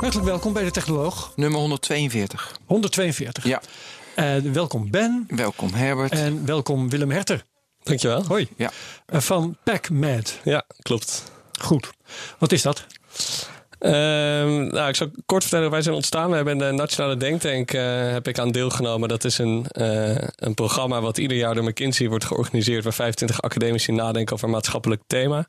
Hartelijk welkom bij de Technoloog. Nummer 142. 142. Ja. En welkom Ben. Welkom Herbert. En welkom Willem Herter. Dankjewel. Hoi. Ja. Eh, Van PackMed. Ja, klopt. Goed. Wat is dat? Ehm, nou, ik zal kort vertellen hoe wij zijn ontstaan. We hebben de Nationale Denktank uh, heb ik aan deelgenomen. Dat is een, uh, een programma wat ieder jaar door McKinsey wordt georganiseerd. Waar 25 academici nadenken over een maatschappelijk thema.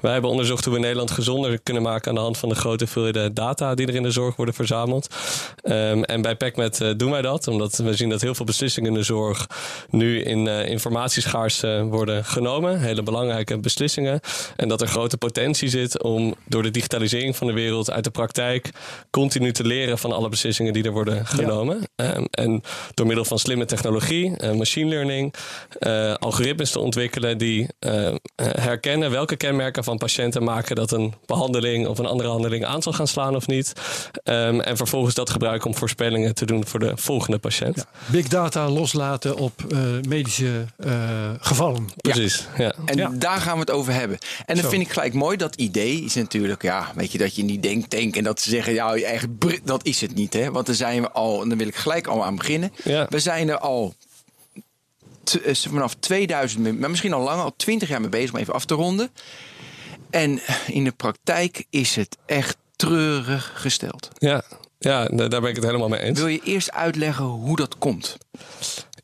Wij hebben onderzocht hoe we Nederland gezonder kunnen maken aan de hand van de grote hoeveelheden data die er in de zorg worden verzameld. Um, en bij PacMed uh, doen wij dat, omdat we zien dat heel veel beslissingen in de zorg nu in informatieschaars worden genomen. Hele belangrijke beslissingen. En dat er grote potentie zit om door de digitalisering van de wereld uit de praktijk continu te leren van alle beslissingen die er worden genomen. Ja. Um, en door middel van slimme technologie, uh, machine learning, uh, algoritmes te ontwikkelen die uh, herkennen welke kenmerken van patiënten maken dat een behandeling of een andere handeling aan zal gaan slaan of niet. Um, en vervolgens dat gebruiken om voorspellingen te doen voor de volgende patiënt. Ja. Big data loslaten op medische gevallen. Precies. Ja. En Ja. daar gaan we het over hebben. En dat Zo. vind ik gelijk mooi. Dat idee is natuurlijk, ja, weet je, dat je in die denktank en dat ze zeggen, ja, je eigen br- dat is het niet, hè? Want dan zijn we al, en dan wil ik gelijk al aan beginnen. Ja. We zijn er al eh, vanaf 2000, mee- maar misschien al langer, al 20 jaar mee bezig om even af te ronden. En in de praktijk is het echt treurig gesteld. Ja. Ja, da- daar ben ik het helemaal mee eens. Wil je eerst uitleggen hoe dat komt?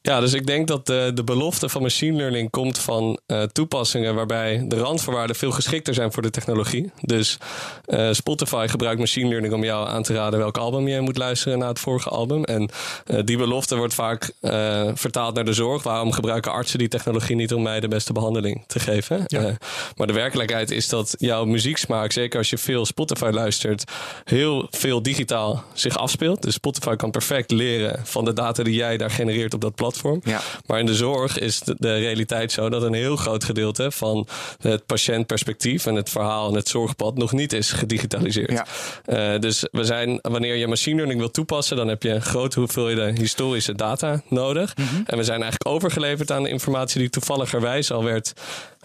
Ja, dus ik denk dat de, de belofte van machine learning komt van eh, toepassingen waarbij de randvoorwaarden veel geschikter zijn voor de technologie. Dus eh, Spotify gebruikt machine learning om jou aan te raden welk album je moet luisteren na het vorige album. En eh, die belofte wordt vaak eh, vertaald naar de zorg. Waarom gebruiken artsen die technologie niet om mij de beste behandeling te geven? Ja. Eh, maar de werkelijkheid is dat jouw muzieksmaak, zeker als je veel Spotify luistert, heel veel digitaal zich afspeelt. Dus Spotify kan perfect leren van de data die jij daar genereert op dat platform. Ja. Maar in de zorg is de, de realiteit zo dat een heel groot gedeelte van het patiëntperspectief en het verhaal en het zorgpad nog niet is gedigitaliseerd. Ja. Eh, dus we zijn, wanneer je machine learning wil toepassen, dan heb je grote hoeveelheden historische data nodig. En we zijn eigenlijk overgeleverd aan de informatie die toevalligerwijs al werd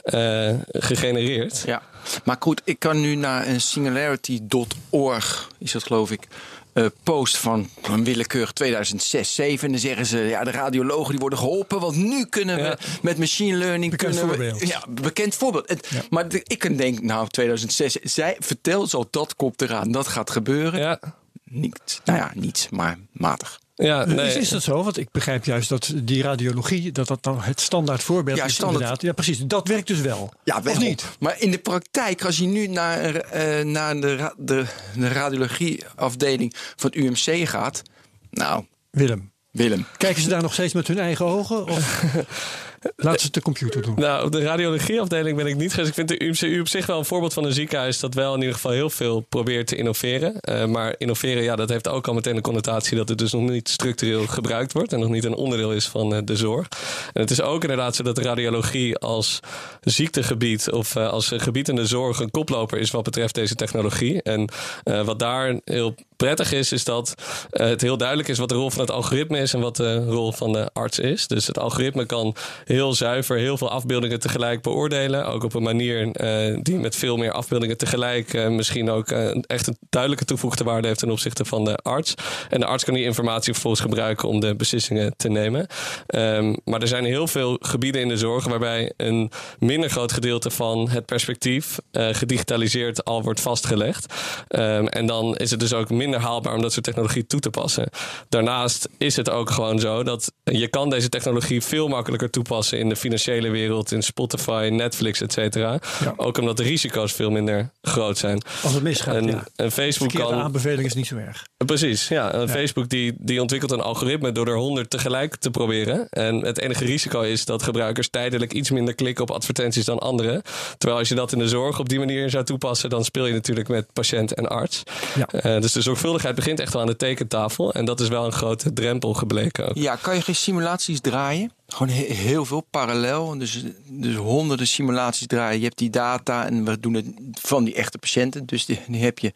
eh, gegenereerd. Ja, maar goed, ik kan nu naar een singularity.org, is dat geloof ik, eh, post van een willekeurig 2006, 7 En dan zeggen ze, ja, de radiologen die worden geholpen, want nu kunnen we Ja. met machine learning... Bekend kunnen voorbeeld. We, ja, bekend voorbeeld. Het- Maar de- ik kan denk, nou, 2006, zij vertelt zo, dat komt eraan, dat gaat gebeuren. Ja, Niet, nou ja, niet, maar matig. Ja nee. Is, is dat zo? Want ik begrijp juist dat die radiologie, dat dat nou het standaard voorbeeld Ja, is standaard. inderdaad. Ja, precies. Dat werkt dus wel. Ja, of wel. niet? Maar in de praktijk, als je nu naar, eh, naar de, de, de radiologieafdeling van het UMC gaat, nou, Willem, Willem. kijken ze daar nog steeds met hun eigen ogen? Of laten ze de computer doen? Nou, de radiologieafdeling ben ik niet geweest. Ik vind de UMCU op zich wel een voorbeeld van een ziekenhuis dat wel in ieder geval heel veel probeert te innoveren. Eh, maar innoveren, ja, dat heeft ook al meteen de connotatie dat het dus nog niet structureel gebruikt wordt en nog niet een onderdeel is van eh, de zorg. En het is ook inderdaad zo dat radiologie als ziektegebied of eh, als gebied in de zorg een koploper is wat betreft deze technologie. En wat daar heel prettig is, is dat eh, het heel duidelijk is wat de rol van het algoritme is en wat de rol van de arts is. Dus het algoritme kan heel zuiver heel veel afbeeldingen tegelijk beoordelen. Ook op een manier eh, die met veel meer afbeeldingen tegelijk eh, misschien ook echt een duidelijke toegevoegde waarde heeft ten opzichte van de arts. En de arts kan die informatie vervolgens gebruiken om de beslissingen te nemen. Ehm, maar er zijn heel veel gebieden in de zorg waarbij een minder groot gedeelte van het perspectief gedigitaliseerd al wordt vastgelegd. Ehm, en dan is het dus ook minder minder haalbaar om dat soort technologie toe te passen. Daarnaast is het ook gewoon zo dat je kan deze technologie veel makkelijker toepassen in de financiële wereld, in Spotify, Netflix, et cetera. Ja. Ook omdat de risico's veel minder groot zijn. Als het misgaat, En, ja. en Facebook kan. aanbeveling is niet zo erg. Precies, ja. En Facebook die, die ontwikkelt een algoritme door er honderd tegelijk te proberen. En het enige risico is dat gebruikers tijdelijk iets minder klikken op advertenties dan anderen. Terwijl als je dat in de zorg op die manier zou toepassen, dan speel je natuurlijk met patiënt en arts. Ja. Eh, dus de zorgvuldigheid begint echt wel aan de tekentafel. En dat is wel een grote drempel gebleken ook. Ja, kan je geen simulaties draaien? Gewoon he- heel veel parallel. Dus, dus honderden simulaties draaien. Je hebt die data en we doen het van die echte patiënten. Dus die, die heb je.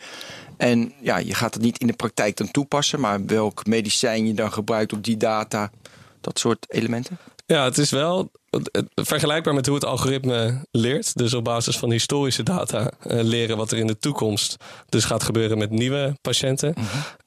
En ja, je gaat het niet in de praktijk dan toepassen. Maar welk medicijn je dan gebruikt op die data. Dat soort elementen. Ja, het is wel vergelijkbaar met hoe het algoritme leert. Dus op basis van historische data eh, leren wat er in de toekomst dus gaat gebeuren met nieuwe patiënten.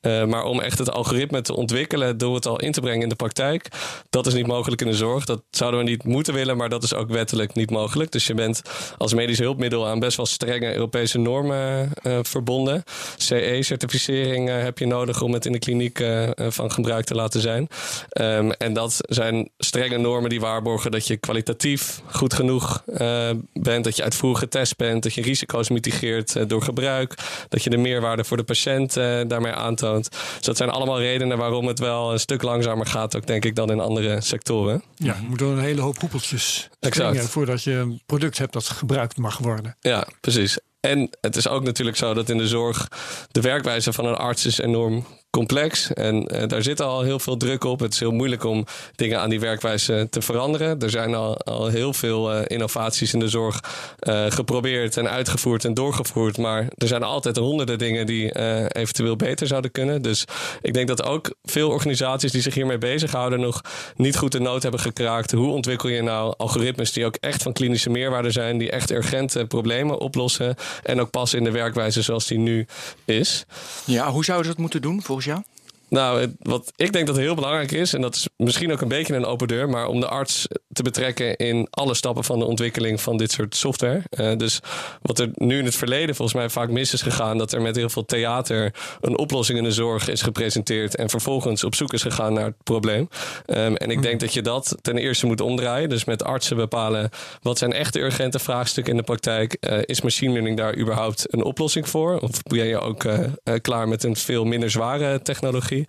Eh, maar om echt het algoritme te ontwikkelen door het al in te brengen in de praktijk, dat is niet mogelijk in de zorg. Dat zouden we niet moeten willen, maar dat is ook wettelijk niet mogelijk. Dus je bent als medisch hulpmiddel aan best wel strenge Europese normen eh, verbonden. CE-certificering eh, heb je nodig om het in de kliniek eh, eh, van gebruik te laten zijn. Ehm, en dat zijn strenge normen die waarborgen dat je kwalitatief goed genoeg eh, bent, dat je uitvoerig getest bent, dat je risico's mitigeert eh, door gebruik, dat je de meerwaarde voor de patiënt eh, daarmee aantoont. Dus dat zijn allemaal redenen waarom het wel een stuk langzamer gaat, ook denk ik, dan in andere sectoren. Ja, je moet door een hele hoop hoepeltjes Exact. springen voordat je een product hebt dat gebruikt mag worden. Ja, precies. En het is ook natuurlijk zo dat in de zorg de werkwijze van een arts is enorm complex. En eh, daar zit al heel veel druk op. Het is heel moeilijk om dingen aan die werkwijze te veranderen. Er zijn al, al heel veel eh, innovaties in de zorg eh, geprobeerd en uitgevoerd en doorgevoerd. Maar er zijn altijd honderden dingen die eventueel beter zouden kunnen. Dus ik denk dat ook veel organisaties die zich hiermee bezighouden nog niet goed de nood hebben gekraakt. Hoe ontwikkel je nou algoritmes die ook echt van klinische meerwaarde zijn, die echt urgente problemen oplossen en ook passen in de werkwijze zoals die nu is. Ja, hoe zouden ze dat moeten doen jou? Nou, wat ik denk dat heel belangrijk is, en dat is misschien ook een beetje een open deur, maar om de arts te betrekken in alle stappen van de ontwikkeling van dit soort software. Eh, dus wat er nu in het verleden volgens mij vaak mis is gegaan, dat er met heel veel theater een oplossing in de zorg is gepresenteerd en vervolgens op zoek is gegaan naar het probleem. Ehm, en ik denk dat je dat ten eerste moet omdraaien. Dus met artsen bepalen wat zijn echte urgente vraagstukken in de praktijk. Eh, is machine learning daar überhaupt een oplossing voor? Of ben je ook eh, klaar met een veel minder zware technologie?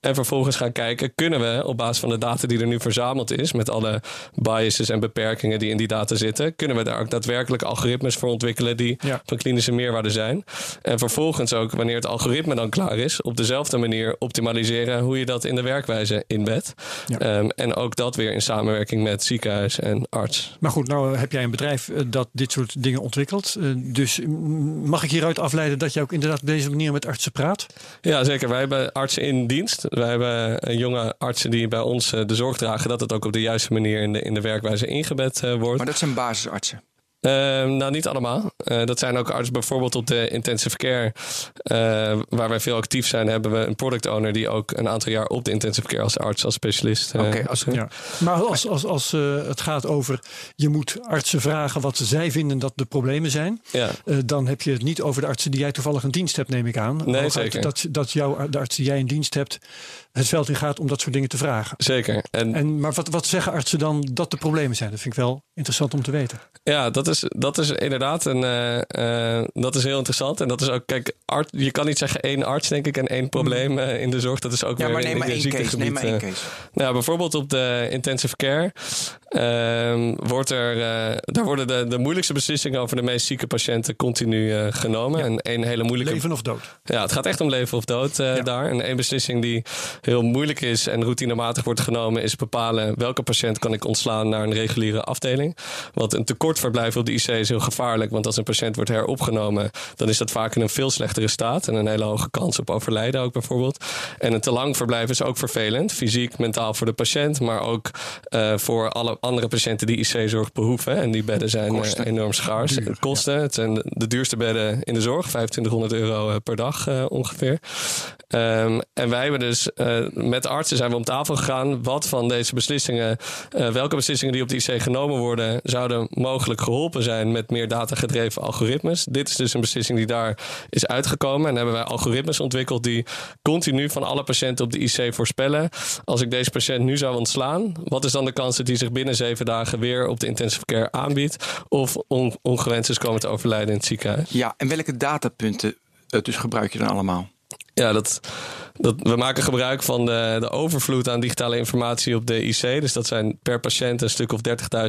En vervolgens gaan kijken, kunnen we op basis van de data die er nu verzameld is, met alle biases en beperkingen die in die data zitten, kunnen we daar ook daadwerkelijk algoritmes voor ontwikkelen die Ja. van klinische meerwaarde zijn. En vervolgens ook, wanneer het algoritme dan klaar is, op dezelfde manier optimaliseren hoe je dat in de werkwijze inbedt. Ja. Ehm, en ook dat weer in samenwerking met ziekenhuis en arts. Maar goed, nou heb jij een bedrijf eh, dat dit soort dingen ontwikkelt. Eh, Dus mm, mag ik hieruit afleiden dat jij ook inderdaad op deze manier met artsen praat? Ja, zeker. Wij hebben artsen in dienst. Wij hebben jonge artsen die bij ons eh, de zorg dragen dat het ook op de juiste manier in de, in de werkwijze ingebed eh, wordt. Maar dat zijn basisartsen. Ehm, nou, niet allemaal. Eh, dat zijn ook artsen bijvoorbeeld op de intensive care, eh, waar wij veel actief zijn, hebben we een product owner die ook een aantal jaar op de intensive care als arts, als specialist. eh, Oké, als- zit. Ja. Maar als, als, als eh, het gaat over je moet artsen vragen wat zij vinden dat de problemen zijn. ja. eh, dan heb je het niet over de artsen die jij toevallig in dienst hebt, neem ik aan. Nee, zeker. Dat, dat jouw, de arts die jij in dienst hebt het veld in gaat om dat soort dingen te vragen. Zeker. En En, maar wat, wat zeggen artsen dan dat de problemen zijn? Dat vind ik wel interessant om te weten. Ja, dat is, dat is inderdaad een, eh, eh, dat is heel interessant. En dat is ook, kijk, art, je kan niet zeggen één arts, denk ik, en één probleem eh, in de zorg. Dat is ook Ja, weer maar in- neem maar in één een case. Neem maar één case. Nou, bijvoorbeeld op de intensive care ehm, wordt er, daar worden de, de moeilijkste beslissingen over de meest zieke patiënten continu eh, genomen. En één hele moeilijke Leven of dood. ja, het gaat echt om leven of dood eh, Ja. daar. En één beslissing die heel moeilijk is en routinematig wordt genomen, is bepalen welke patiënt kan ik ontslaan naar een reguliere afdeling. Want een tekortverblijf op de IC is heel gevaarlijk, want als een patiënt wordt heropgenomen, dan is dat vaak in een veel slechtere staat en een hele hoge kans op overlijden ook bijvoorbeeld. En een te lang verblijf is ook vervelend, fysiek, mentaal voor de patiënt, maar ook eh, voor alle andere patiënten die IC-zorg behoeven. En die bedden zijn eh, enorm schaars. Duur, Kosten, het zijn de, duurste bedden in de zorg, 2500 euro eh, per dag ongeveer. Ehm, en wij hebben dus met de artsen zijn we om tafel gegaan. Wat van deze beslissingen, eh, welke beslissingen die op de IC genomen worden, zouden mogelijk geholpen zijn met meer datagedreven algoritmes. Dit is dus een beslissing die daar is uitgekomen. En hebben wij algoritmes ontwikkeld die continu van alle patiënten op de IC voorspellen. Als ik deze patiënt nu zou ontslaan, wat is dan de kans dat hij zich binnen zeven dagen weer op de intensive care aanbiedt? Of on ongewenst is komen te overlijden in het ziekenhuis? Ja, en welke datapunten uh, dus gebruik je dan allemaal? Ja, dat, dat, we maken gebruik van de, de overvloed aan digitale informatie op de IC. Dus dat zijn per patiënt een stuk of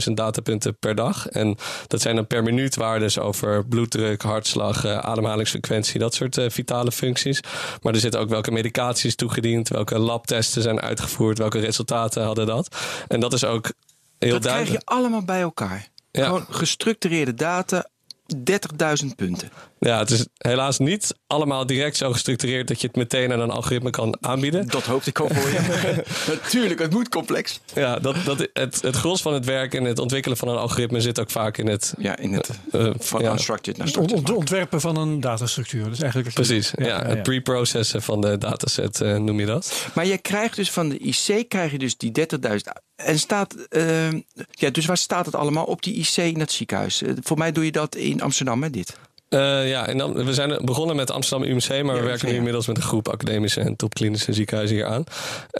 30.000 datapunten per dag. En dat zijn dan per minuut waardes over bloeddruk, hartslag, uh, ademhalingsfrequentie, dat soort uh, vitale functies. Maar er zitten ook welke medicaties toegediend, welke labtesten zijn uitgevoerd, welke resultaten hadden dat. En dat is ook heel dat duidelijk. krijg je allemaal bij elkaar. Ja. Gewoon gestructureerde data 30.000 punten. Ja, het is helaas niet allemaal direct zo gestructureerd dat je het meteen aan een algoritme kan aanbieden. Dat hoopte ik al voor je. Natuurlijk, het moet complex. Ja, dat, dat, het, het gros van het werk en het ontwikkelen van een algoritme zit ook vaak in het. Ja, in het uh, van ja. unstructured naar structured. Het ontwerpen van een datastructuur. Dus eigenlijk Precies, ja, ja, het pre-processen van de dataset uh, noem je dat. Maar je krijgt dus van de IC krijg je dus die 30.000 en staat, uh, ja, dus waar staat het allemaal op die IC in het ziekenhuis? voor mij doe je dat in Amsterdam, hè, dit? Uh, ja, en dan, we zijn begonnen met Amsterdam UMC, maar ja, we werken nu inmiddels met een groep academische en topklinische ziekenhuizen hier aan.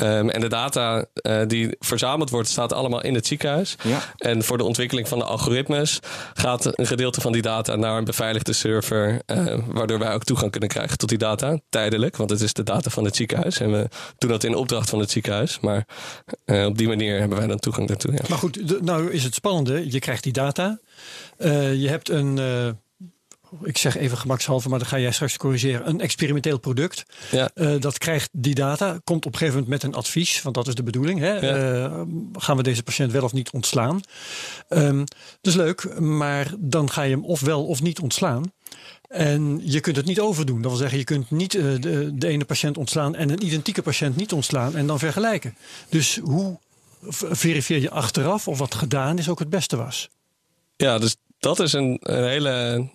Um, en de data uh, die verzameld wordt, staat allemaal in het ziekenhuis. Ja. En voor de ontwikkeling van de algoritmes gaat een gedeelte van die data naar een beveiligde server, uh, waardoor wij ook toegang kunnen krijgen tot die data, tijdelijk, want het is de data van het ziekenhuis. En we doen dat in opdracht van het ziekenhuis, maar op die manier hebben wij dan toegang daartoe. Maar goed, nou is het spannende, je krijgt die data, je hebt een ik zeg even gemakshalve, maar dan ga jij straks corrigeren. Een experimenteel product. Ja. Uh, dat krijgt die data, komt op een gegeven moment met een advies, want dat is de bedoeling. Hè? Ja. Uh, gaan we deze patiënt wel of niet ontslaan? Um, dat is leuk, maar dan ga je hem of wel of niet ontslaan. En je kunt het niet overdoen. Dat wil zeggen, je kunt niet uh, de, de ene patiënt ontslaan en een identieke patiënt niet ontslaan en dan vergelijken. Dus hoe verifieer je achteraf of wat gedaan is ook het beste was? Ja, dus dat is een, een hele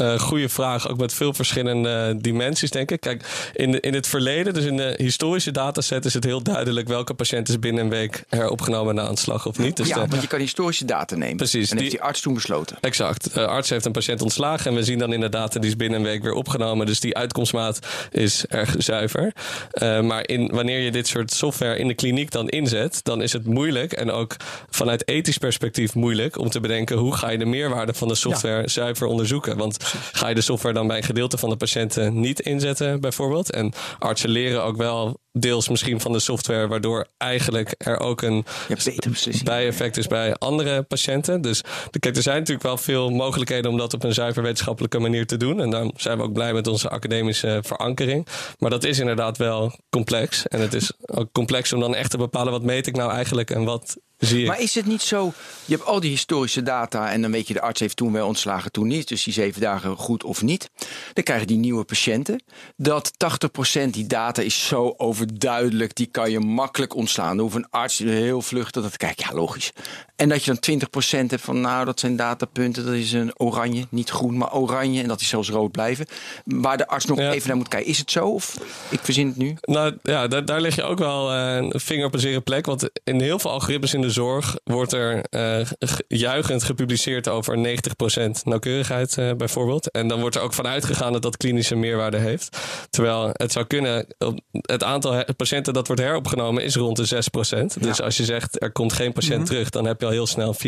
uh, goede vraag, ook met veel verschillende dimensies, denk ik. Kijk, in, de, in het verleden, dus in de historische dataset, is het heel duidelijk welke patiënt is binnen een week heropgenomen na aanslag of niet. Dus ja, de, want je kan historische data nemen. Precies. En die, heeft die arts toen besloten. Exact. De arts heeft een patiënt ontslagen en we zien dan in de data die is binnen een week weer opgenomen. Dus die uitkomstmaat is erg zuiver. Uh, maar in, wanneer je dit soort software in de kliniek dan inzet, dan is het moeilijk en ook vanuit ethisch perspectief moeilijk om te bedenken hoe ga je de meerwaarde van de software ja. zuiver onderzoeken. Want ga je de software dan bij een gedeelte van de patiënten niet inzetten, bijvoorbeeld. En artsen leren ook wel deels misschien van de software, waardoor eigenlijk er ook een bijeffect is bij andere patiënten. Dus kijk, er zijn natuurlijk wel veel mogelijkheden om dat op een zuiver wetenschappelijke manier te doen. En daarom zijn we ook blij met onze academische verankering. Maar dat is inderdaad wel complex. En het is ook complex om dan echt te bepalen wat meet ik nou eigenlijk en wat zie ik. Maar is het niet zo, je hebt al die historische data en dan weet je de arts heeft toen wel ontslagen, toen niet. Dus die zeven dagen goed of niet. Dan krijgen die nieuwe patiënten. Dat 80% die data is zo overduidelijk, die kan je makkelijk ontslaan. Dan hoeft een arts heel vluchtig dat te kijken, ja logisch. En dat je dan 20% hebt van nou dat zijn datapunten, dat is een oranje, niet groen, maar oranje. En dat is zelfs rood blijven. Waar de arts nog ja. even naar moet kijken. Is het zo of ik verzin het nu? Nou ja, daar, daar leg je ook wel een vinger op een zere plek. Want in heel veel algoritmes in de zorg wordt er uh, juichend gepubliceerd over 90% nauwkeurigheid uh, bijvoorbeeld. En dan wordt er ook vanuit gegaan dat dat klinische meerwaarde heeft. Terwijl het zou kunnen, het aantal patiënten dat wordt heropgenomen is rond de 6%. Dus ja. als je zegt er komt geen patiënt mm -hmm. terug, dan heb je al heel snel 94%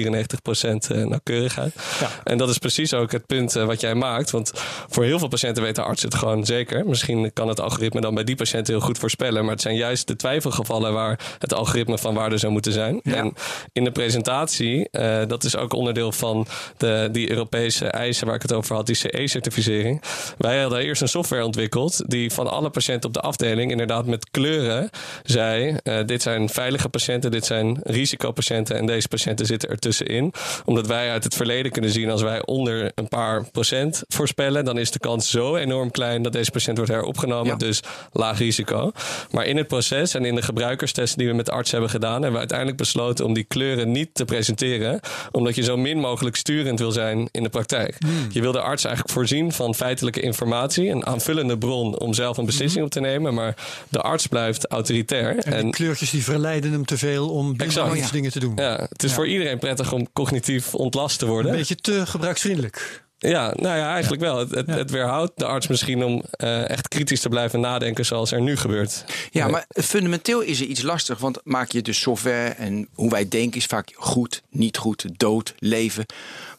nauwkeurigheid. Ja. En dat is precies ook het punt uh, wat jij maakt. Want voor heel veel patiënten weet de arts het gewoon zeker. Misschien kan het algoritme dan bij die patiënten heel goed voorspellen. Maar het zijn juist de twijfelgevallen waar het algoritme van waarde zou moeten zijn. Ja. En in de presentatie, uh, dat is ook onderdeel van de, die Europese eisen waar ik het over had, die CE-certificering. Wij hadden eerst een software ontwikkeld die van alle patiënten op de afdeling inderdaad met kleuren zei: uh, dit zijn veilige patiënten, dit zijn risicopatiënten en deze patiënten zitten ertussenin. Omdat wij uit het verleden kunnen zien als wij onder een paar procent voorspellen, dan is de kans zo enorm klein dat deze patiënt wordt heropgenomen. Ja. Dus laag risico. Maar in het proces en in de gebruikerstesten die we met arts hebben gedaan, hebben we uiteindelijk besloten om die kleuren niet te presenteren. Omdat je zo min mogelijk sturend wil zijn in de praktijk. Hmm. Je wil de arts eigenlijk voorzien van feitelijke informatie, een aanvullende bron om zelf een beslissing op te nemen. Maar de arts arts blijft autoritair. En, en die kleurtjes die verleiden hem te veel om exact. dingen te doen. Ja, het is voor iedereen prettig om cognitief ontlast te worden. Een beetje te gebruiksvriendelijk. Ja, nou ja, eigenlijk wel. Het, het, weerhoudt de arts misschien om uh, echt kritisch te blijven nadenken zoals er nu gebeurt. Ja, maar fundamenteel is er iets lastig. Want maak je dus software en hoe wij denken is vaak goed, niet goed, dood, leven.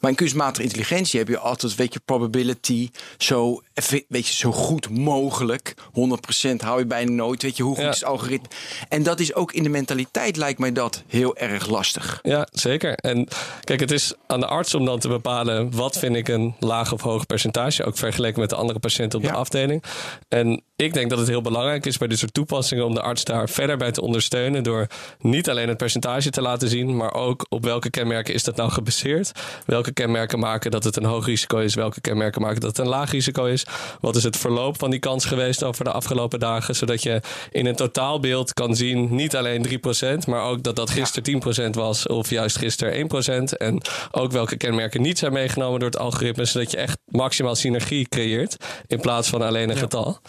Maar in kunstmatige intelligentie heb je altijd, weet je, probability zo, weet je, zo goed mogelijk. 100% hou je bijna nooit, weet je, hoe goed is het algoritme. En dat is ook in de mentaliteit lijkt mij dat heel erg lastig. Ja, zeker. En kijk, het is aan de arts om dan te bepalen wat vind ik een laag of hoog percentage, ook vergeleken met de andere patiënten op de afdeling. En ik denk dat het heel belangrijk is bij dit soort toepassingen om de arts daar verder bij te ondersteunen. Door niet alleen het percentage te laten zien, maar ook op welke kenmerken is dat nou gebaseerd. Welke kenmerken maken dat het een hoog risico is, welke kenmerken maken dat het een laag risico is. Wat is het verloop van die kans geweest over de afgelopen dagen, zodat je in een totaalbeeld kan zien niet alleen 3%, maar ook dat dat gisteren 10% was of juist gisteren 1%. En ook welke kenmerken niet zijn meegenomen door het algoritme, zodat je echt maximaal synergie creëert in plaats van alleen een getal.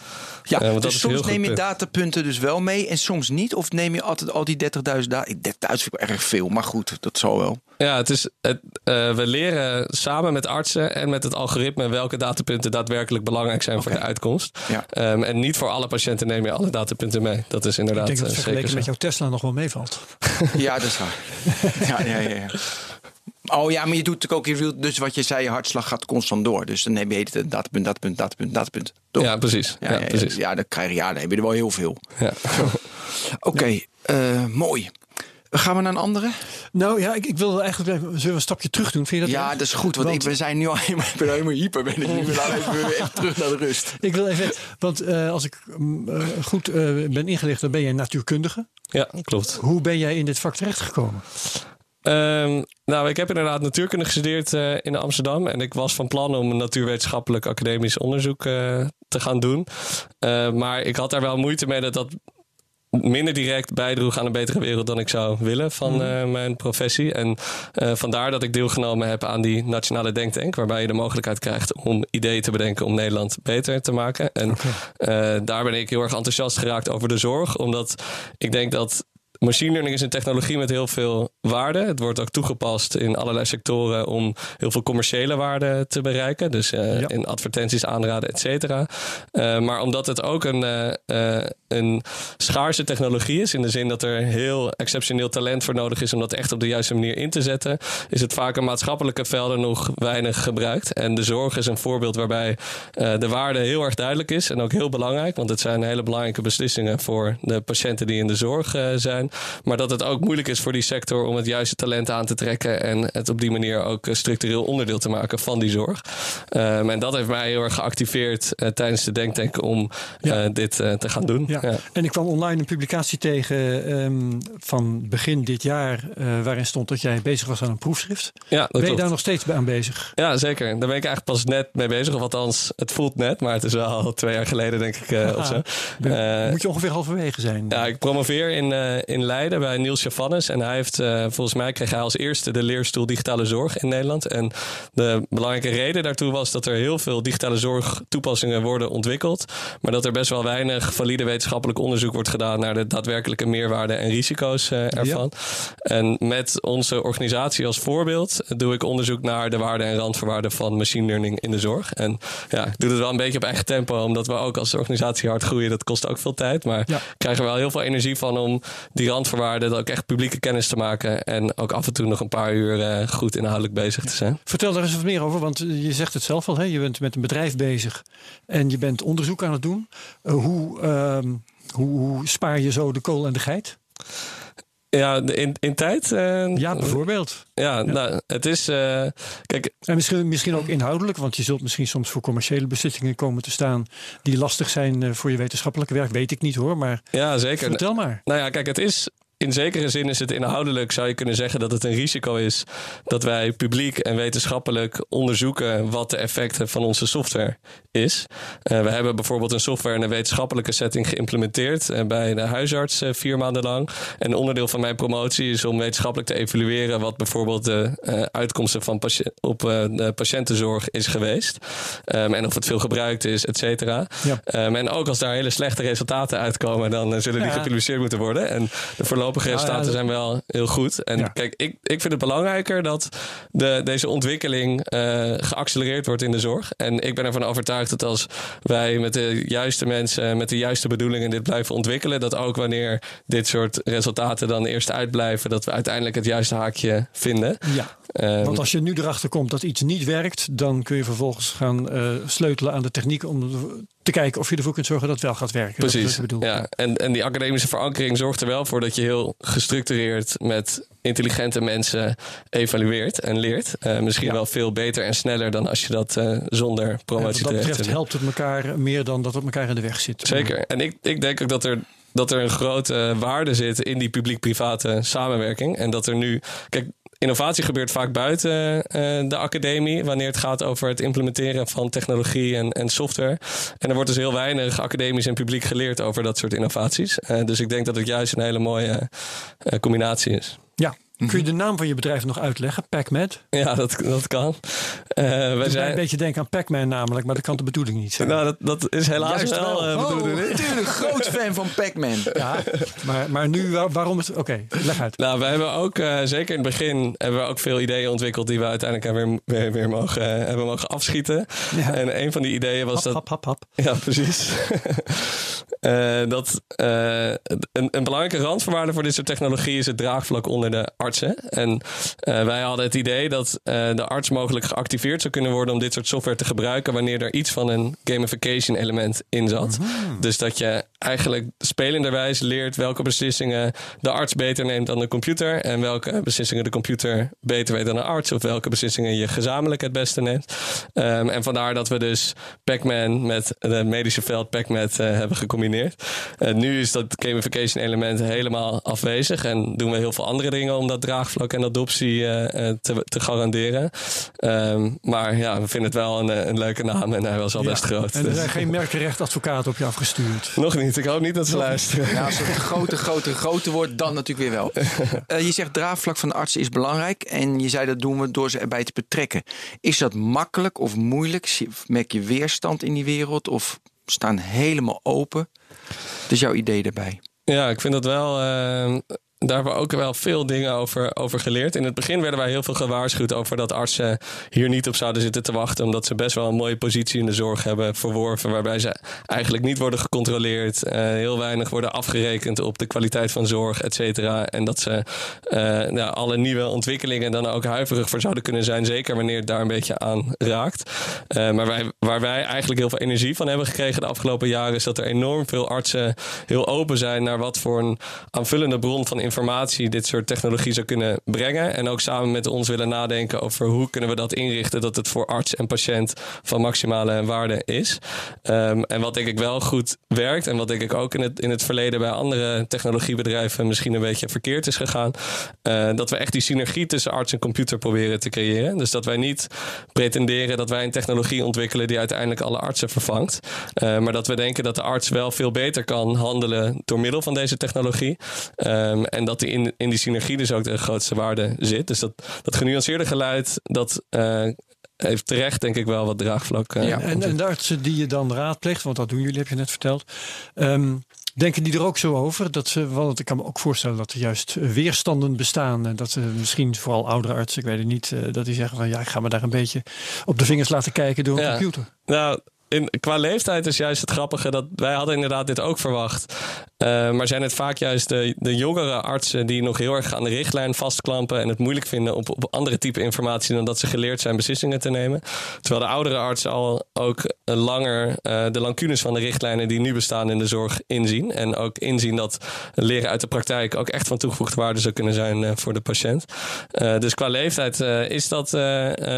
Ja, uh, dus soms neem je datapunten dus wel mee en soms niet. Of neem je altijd al die 30.000 data? 30.000 vind ik erg veel, maar goed, dat zal wel. Ja, het is, het, uh, we leren samen met artsen en met het algoritme welke datapunten daadwerkelijk belangrijk zijn voor de uitkomst. Ja. Um, en niet voor alle patiënten neem je alle datapunten mee. Dat is inderdaad. Ik denk dat het vergeleken met jouw Tesla nog wel meevalt. ja, dat is waar. ja, ja, ja. ja. Oh ja, maar je doet natuurlijk ook heel Dus wat je zei, je hartslag gaat constant door. Dus dan heb je het datapunt, datapunt, datapunt, datapunt. Toch? Ja, precies. Ja, ja, precies. ja, dan krijg je, ja, dan heb je er wel heel veel. Ja. Oké, okay, uh, mooi. Gaan we naar een andere? Nou ja, ik, ik wil eigenlijk zullen we een stapje terug doen. Vind je dat ja, dat is goed. Want, ik, we zijn nu al helemaal, ik ben helemaal hyper. Ben ik nu. Even, even terug naar de rust. Ik wil even, want uh, als ik uh, goed uh, ben ingelicht, dan ben jij natuurkundige. Ja, klopt. Hoe ben jij in dit vak terechtgekomen? Um, nou, ik heb inderdaad natuurkunde gestudeerd uh, in Amsterdam. En ik was van plan om een natuurwetenschappelijk academisch onderzoek uh, te gaan doen. Uh, maar ik had daar wel moeite mee dat dat minder direct bijdroeg aan een betere wereld dan ik zou willen van mm. mijn professie. En vandaar dat ik deelgenomen heb aan die nationale denktank, waarbij je de mogelijkheid krijgt om ideeën te bedenken om Nederland beter te maken. En okay. daar ben ik heel erg enthousiast geraakt over de zorg, omdat ik denk dat Machine learning is een technologie met heel veel waarde. Het wordt ook toegepast in allerlei sectoren om heel veel commerciële waarde te bereiken. Dus uh, in advertenties aanraden, et cetera. Uh, maar omdat het ook een, uh, een schaarse technologie is, in de zin dat er heel exceptioneel talent voor nodig is om dat echt op de juiste manier in te zetten, is het vaak in maatschappelijke velden nog weinig gebruikt. En de zorg is een voorbeeld waarbij de waarde heel erg duidelijk is en ook heel belangrijk, want het zijn hele belangrijke beslissingen voor de patiënten die in de zorg zijn. Maar dat het ook moeilijk is voor die sector om het juiste talent aan te trekken. En het op die manier ook eh, structureel onderdeel te maken van die zorg. Um, en dat heeft mij heel erg geactiveerd uh, tijdens de denktank om uh, dit te gaan doen. Ja. ja. En ik kwam online een publicatie tegen um, van begin dit jaar. waarin stond dat jij bezig was aan een proefschrift. Ja, dat ben je klopt. daar nog steeds aan bezig? Ja, zeker. Daar ben ik eigenlijk pas net mee bezig. Of althans, het voelt net. Maar het is wel twee jaar geleden, denk ik. of zo. Moet je ongeveer halverwege zijn? Ja, ik promoveer in, in Leiden bij Niels Javannes. En hij heeft, uh, volgens mij kreeg hij als eerste de leerstoel digitale zorg in Nederland. En de belangrijke reden daartoe was dat er heel veel digitale zorgtoepassingen worden ontwikkeld. Maar dat er best wel weinig valide wetenschappelijk onderzoek wordt gedaan naar de daadwerkelijke meerwaarde en risico's uh, ervan. En met onze organisatie als voorbeeld doe ik onderzoek naar de waarden en randvoorwaarden van machine learning in de zorg. En ja, ik doe het wel een beetje op eigen tempo, omdat we ook als organisatie hard groeien. Dat kost ook veel tijd. Maar ja. krijgen wel heel veel energie van om die randvoorwaarden, dat ook echt publieke kennis te maken. En ook af en toe nog een paar uur uh, goed inhoudelijk bezig te zijn. Vertel daar eens wat meer over, want je zegt het zelf al. Hè? Je bent met een bedrijf bezig en je bent onderzoek aan het doen. Uh, hoe, uh, hoe, hoe spaar je zo de kool en de geit? Ja, in, in tijd? Uh, ja, bijvoorbeeld. Ja, ja, nou, het is. Uh, kijk. En misschien, misschien ook inhoudelijk, want je zult misschien soms voor commerciële beslissingen komen te staan. die lastig zijn voor je wetenschappelijke werk. Weet ik niet hoor, maar. Ja, zeker. Vertel maar. Nou ja, kijk, het is in zekere zin is het inhoudelijk, zou je kunnen zeggen dat het een risico is dat wij publiek en wetenschappelijk onderzoeken wat de effecten van onze software is. Uh, we hebben bijvoorbeeld een software in een wetenschappelijke setting geïmplementeerd uh, bij de huisarts uh, vier maanden lang. En onderdeel van mijn promotie is om wetenschappelijk te evalueren wat bijvoorbeeld de uitkomsten van op de patiëntenzorg is geweest. Um, en of het veel gebruikt is, et cetera. Ja. Um, en ook als daar hele slechte resultaten uitkomen, dan zullen die ja. gepubliceerd moeten worden. En de voorlopige resultaten nou ja, zijn wel heel goed. En kijk, ik, ik vind het belangrijker dat de, deze ontwikkeling uh, geaccelereerd wordt in de zorg. En ik ben ervan overtuigd dat als wij met de juiste mensen, met de juiste bedoelingen dit blijven ontwikkelen, dat ook wanneer dit soort resultaten dan eerst uitblijven, dat we uiteindelijk het juiste haakje vinden. Ja. Um, Want als je nu erachter komt dat iets niet werkt, dan kun je vervolgens gaan uh, sleutelen aan de techniek om te kijken of je ervoor kunt zorgen dat het wel gaat werken. Precies. Ja. En, en die academische verankering zorgt er wel voor dat je heel gestructureerd met intelligente mensen evalueert en leert. Uh, misschien ja. wel veel beter en sneller dan als je dat uh, zonder promotie Wat dat betreft helpt het elkaar meer dan dat het elkaar in de weg zit. Zeker. En ik, ik denk ook dat er dat er een grote waarde zit in die publiek-private samenwerking. En dat er nu. Kijk, innovatie gebeurt vaak buiten uh, de academie, wanneer het gaat over het implementeren van technologie en, en software. En er wordt dus heel weinig academisch en publiek geleerd over dat soort innovaties. Uh, dus ik denk dat het juist een hele mooie uh, combinatie is. Ja, Kun je de naam van je bedrijf nog uitleggen? PacMed? Ja, dat, dat kan. Uh, wij zijn een beetje denken aan Pac-Man namelijk, maar dat kan de bedoeling niet zijn. Nou, dat, dat is helaas Juist wel. wel. Uh, oh, natuurlijk, groot fan van Pac-Man. Ja, maar, maar nu, waarom het... Oké, okay, leg uit. Nou, we hebben ook, uh, zeker in het begin, hebben we ook veel ideeën ontwikkeld die we uiteindelijk weer, weer, weer mogen, hebben mogen afschieten. Ja. En een van die ideeën was hap, dat... Hap, hap, hap. Ja, precies. dat een, een belangrijke randvoorwaarde voor dit soort technologie is het draagvlak onder de artsen. En uh, wij hadden het idee dat uh, de arts mogelijk geactiveerd zou kunnen worden om dit soort software te gebruiken wanneer er iets van een gamification element in zat. Mm-hmm. Dus dat je eigenlijk spelenderwijs leert welke beslissingen de arts beter neemt dan de computer en welke beslissingen de computer beter weet dan de arts of welke beslissingen je gezamenlijk het beste neemt. Um, en vandaar dat we dus Pac-Man met de medische veld PacMed uh, hebben gecombineerd. nu is dat gamification element helemaal afwezig en doen we heel veel andere dingen om dat draagvlak en adoptie uh, te, te, garanderen. Um, maar ja, we vinden het wel een, een leuke naam en hij was al ja. best groot. En er zijn dus. geen merkenrechtadvocaten op je afgestuurd? Nog niet. Ik hoop niet dat ze Nog luisteren. Ja, als het groter, groter, groter wordt, dan natuurlijk weer wel. Uh, je zegt draagvlak van de artsen is belangrijk. En je zei dat doen we door ze erbij te betrekken. Is dat makkelijk of moeilijk? Merk je weerstand in die wereld? Of staan helemaal open? Dus jouw idee daarbij? Ja, ik vind dat wel. Uh, daar hebben we ook wel veel dingen over, over geleerd. In het begin werden wij heel veel gewaarschuwd over dat artsen hier niet op zouden zitten te wachten. Omdat ze best wel een mooie positie in de zorg hebben verworven. Waarbij ze eigenlijk niet worden gecontroleerd. Uh, heel weinig worden afgerekend op de kwaliteit van zorg, et cetera. En dat ze nou, alle nieuwe ontwikkelingen dan ook huiverig voor zouden kunnen zijn. Zeker wanneer het daar een beetje aan raakt. Uh, maar wij, waar wij eigenlijk heel veel energie van hebben gekregen de afgelopen jaren. Is dat er enorm veel artsen heel open zijn naar wat voor een aanvullende bron van informatie informatie dit soort technologie zou kunnen brengen. En ook samen met ons willen nadenken over hoe kunnen we dat inrichten dat het voor arts en patiënt van maximale waarde is. Um, en wat denk ik wel goed werkt en wat denk ik ook in het, in het verleden bij andere technologiebedrijven misschien een beetje verkeerd is gegaan. Uh, dat we echt die synergie tussen arts en computer proberen te creëren. Dus dat wij niet pretenderen dat wij een technologie ontwikkelen die uiteindelijk alle artsen vervangt. Uh, maar dat we denken dat de arts wel veel beter kan handelen door middel van deze technologie. Um, en dat die in, in die synergie dus ook de grootste waarde zit. Dus dat, dat genuanceerde geluid, dat uh, heeft terecht denk ik wel wat draagvlak. Uh, ja, en, en de artsen die je dan raadpleegt, want dat doen jullie, heb je net verteld. Um, Denken die er ook zo over? Dat ze, want ik kan me ook voorstellen dat er juist weerstanden bestaan. En dat ze misschien vooral oudere artsen, ik weet het niet, uh, dat die zeggen van ja, ik ga me daar een beetje op de vingers laten kijken door een ja. computer. Nou, in, qua leeftijd is juist het grappige dat wij hadden inderdaad dit ook verwacht. Uh, maar zijn het vaak juist de, de jongere artsen die nog heel erg aan de richtlijn vastklampen en het moeilijk vinden op, op andere type informatie dan dat ze geleerd zijn beslissingen te nemen. Terwijl de oudere artsen al ook langer uh, de lancunes van de richtlijnen die nu bestaan in de zorg inzien. En ook inzien dat leren uit de praktijk ook echt van toegevoegde waarde zou kunnen zijn voor de patiënt. dus qua leeftijd is dat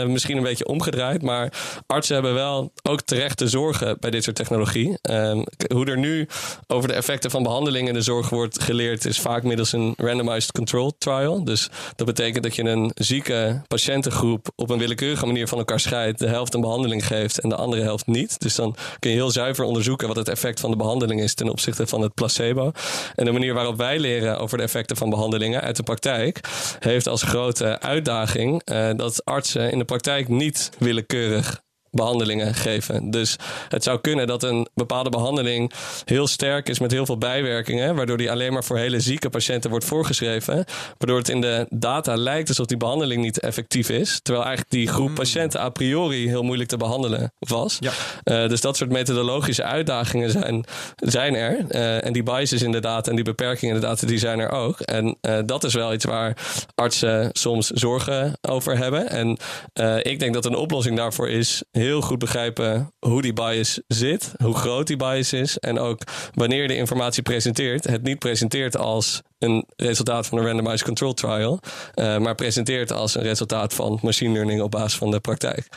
misschien een beetje omgedraaid. Maar artsen hebben wel ook terecht zorgen bij dit soort technologie. Ehm, hoe er nu over de effecten van behandeling behandeling in de zorg wordt geleerd, is vaak middels een randomized control trial. Dus dat betekent dat je een zieke patiëntengroep op een willekeurige manier van elkaar scheidt, de helft een behandeling geeft en de andere helft niet. Dus dan kun je heel zuiver onderzoeken wat het effect van de behandeling is ten opzichte van het placebo. En de manier waarop wij leren over de effecten van behandelingen uit de praktijk heeft als grote uitdaging uh, dat artsen in de praktijk niet willekeurig behandelingen geven. Dus het zou kunnen dat een bepaalde behandeling heel sterk is met heel veel bijwerkingen, waardoor die alleen maar voor hele zieke patiënten wordt voorgeschreven, waardoor het in de data lijkt alsof die behandeling niet effectief is, terwijl eigenlijk die groep hmm. patiënten a priori heel moeilijk te behandelen was. Ja. Uh, dus dat soort methodologische uitdagingen zijn, zijn er. Uh, en die biases in de data en die beperkingen in de data, die zijn er ook. En uh, dat is wel iets waar artsen soms zorgen over hebben. En ik denk dat een oplossing daarvoor is heel goed begrijpen hoe die bias zit, hoe groot die bias is en ook wanneer de informatie presenteert, het niet presenteert als een resultaat van een randomized control trial, uh, maar presenteert als een resultaat van machine learning op basis van de praktijk.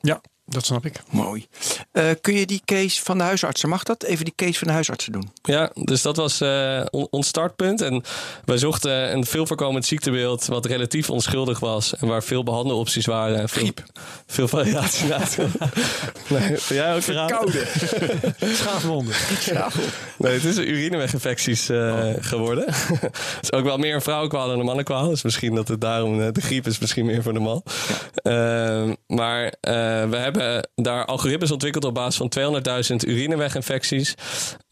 Ja, dat snap ik. Mooi. Uh, kun je die case van de huisartsen, mag dat? Even die case van de huisartsen doen. Ja, dus dat was uh, ons startpunt. En wij zochten een veel voorkomend ziektebeeld wat relatief onschuldig was. En waar veel behandelopties waren. Veel, Griep. Veel variatie. nee, jij ook Verkouden. Schaafwonden. Nee, het is een urineweginfecties uh, oh. geworden. het is ook wel meer een vrouwenkwaal dan een mannenkwaal. Dus misschien dat het daarom... de griep is misschien meer voor de man. Ja. Ehm, maar we hebben daar algoritmes ontwikkeld op basis van 200.000 urineweginfecties.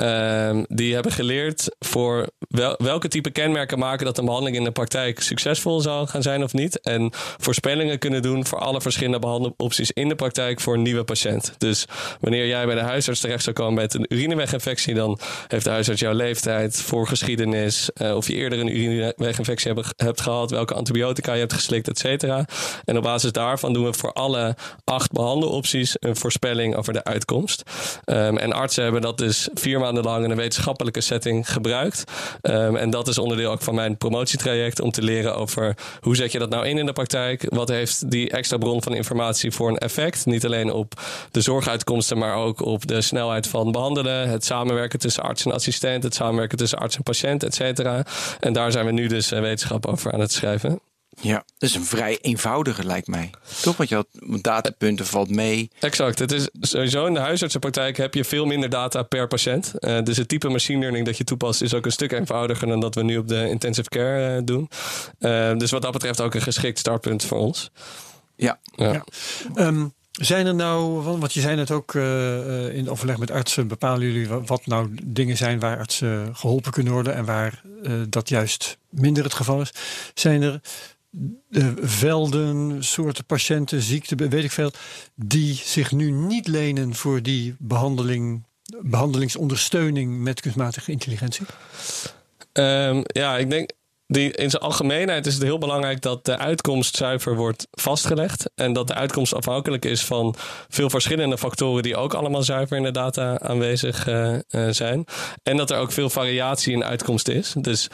Uh, die hebben geleerd voor wel, welke type kenmerken maken dat een behandeling in de praktijk succesvol zal gaan zijn of niet. En voorspellingen kunnen doen voor alle verschillende behandelopties in de praktijk voor een nieuwe patiënt. Dus wanneer jij bij de huisarts terecht zou komen met een urineweginfectie, dan heeft de huisarts jouw leeftijd, voorgeschiedenis, uh, of je eerder een urineweginfectie hebt, gehad, welke antibiotica je hebt geslikt, et cetera. En op basis daarvan doen we voor alle acht behandelopties opties een voorspelling over de uitkomst. Um, en artsen hebben dat dus vier maanden lang in een wetenschappelijke setting gebruikt. Um, en dat is onderdeel ook van mijn promotietraject om te leren over hoe zet je dat nou in in de praktijk. Wat heeft die extra bron van informatie voor een effect? Niet alleen op de zorguitkomsten, maar ook op de snelheid van behandelen. Het samenwerken tussen arts en assistent, het samenwerken tussen arts en patiënt, et cetera. En daar zijn we nu dus wetenschap over aan het schrijven. Ja, dat is een vrij eenvoudige lijkt mij. Toch? Want je had datapunten valt mee. Exact. Het is sowieso in de huisartsenpraktijk heb je veel minder data per patiënt. Uh, dus het type machine learning dat je toepast is ook een stuk eenvoudiger dan dat we nu op de intensive care uh, doen. Uh, dus wat dat betreft ook een geschikt startpunt voor ons. Ja. ja. ja. Um, zijn er nou, want je zei het ook uh, in overleg met artsen, bepalen jullie wat nou dingen zijn waar artsen geholpen kunnen worden en waar uh, dat juist minder het geval is? Zijn er de velden, soorten patiënten, ziekten, weet ik veel, die zich nu niet lenen voor die behandeling, behandelingsondersteuning met kunstmatige intelligentie? Um, ja, ik denk die, in zijn algemeenheid is het heel belangrijk dat de uitkomst zuiver wordt vastgelegd. En dat de uitkomst afhankelijk is van veel verschillende factoren die ook allemaal zuiver in de data aanwezig uh, uh, zijn. En dat er ook veel variatie in uitkomst is. Dus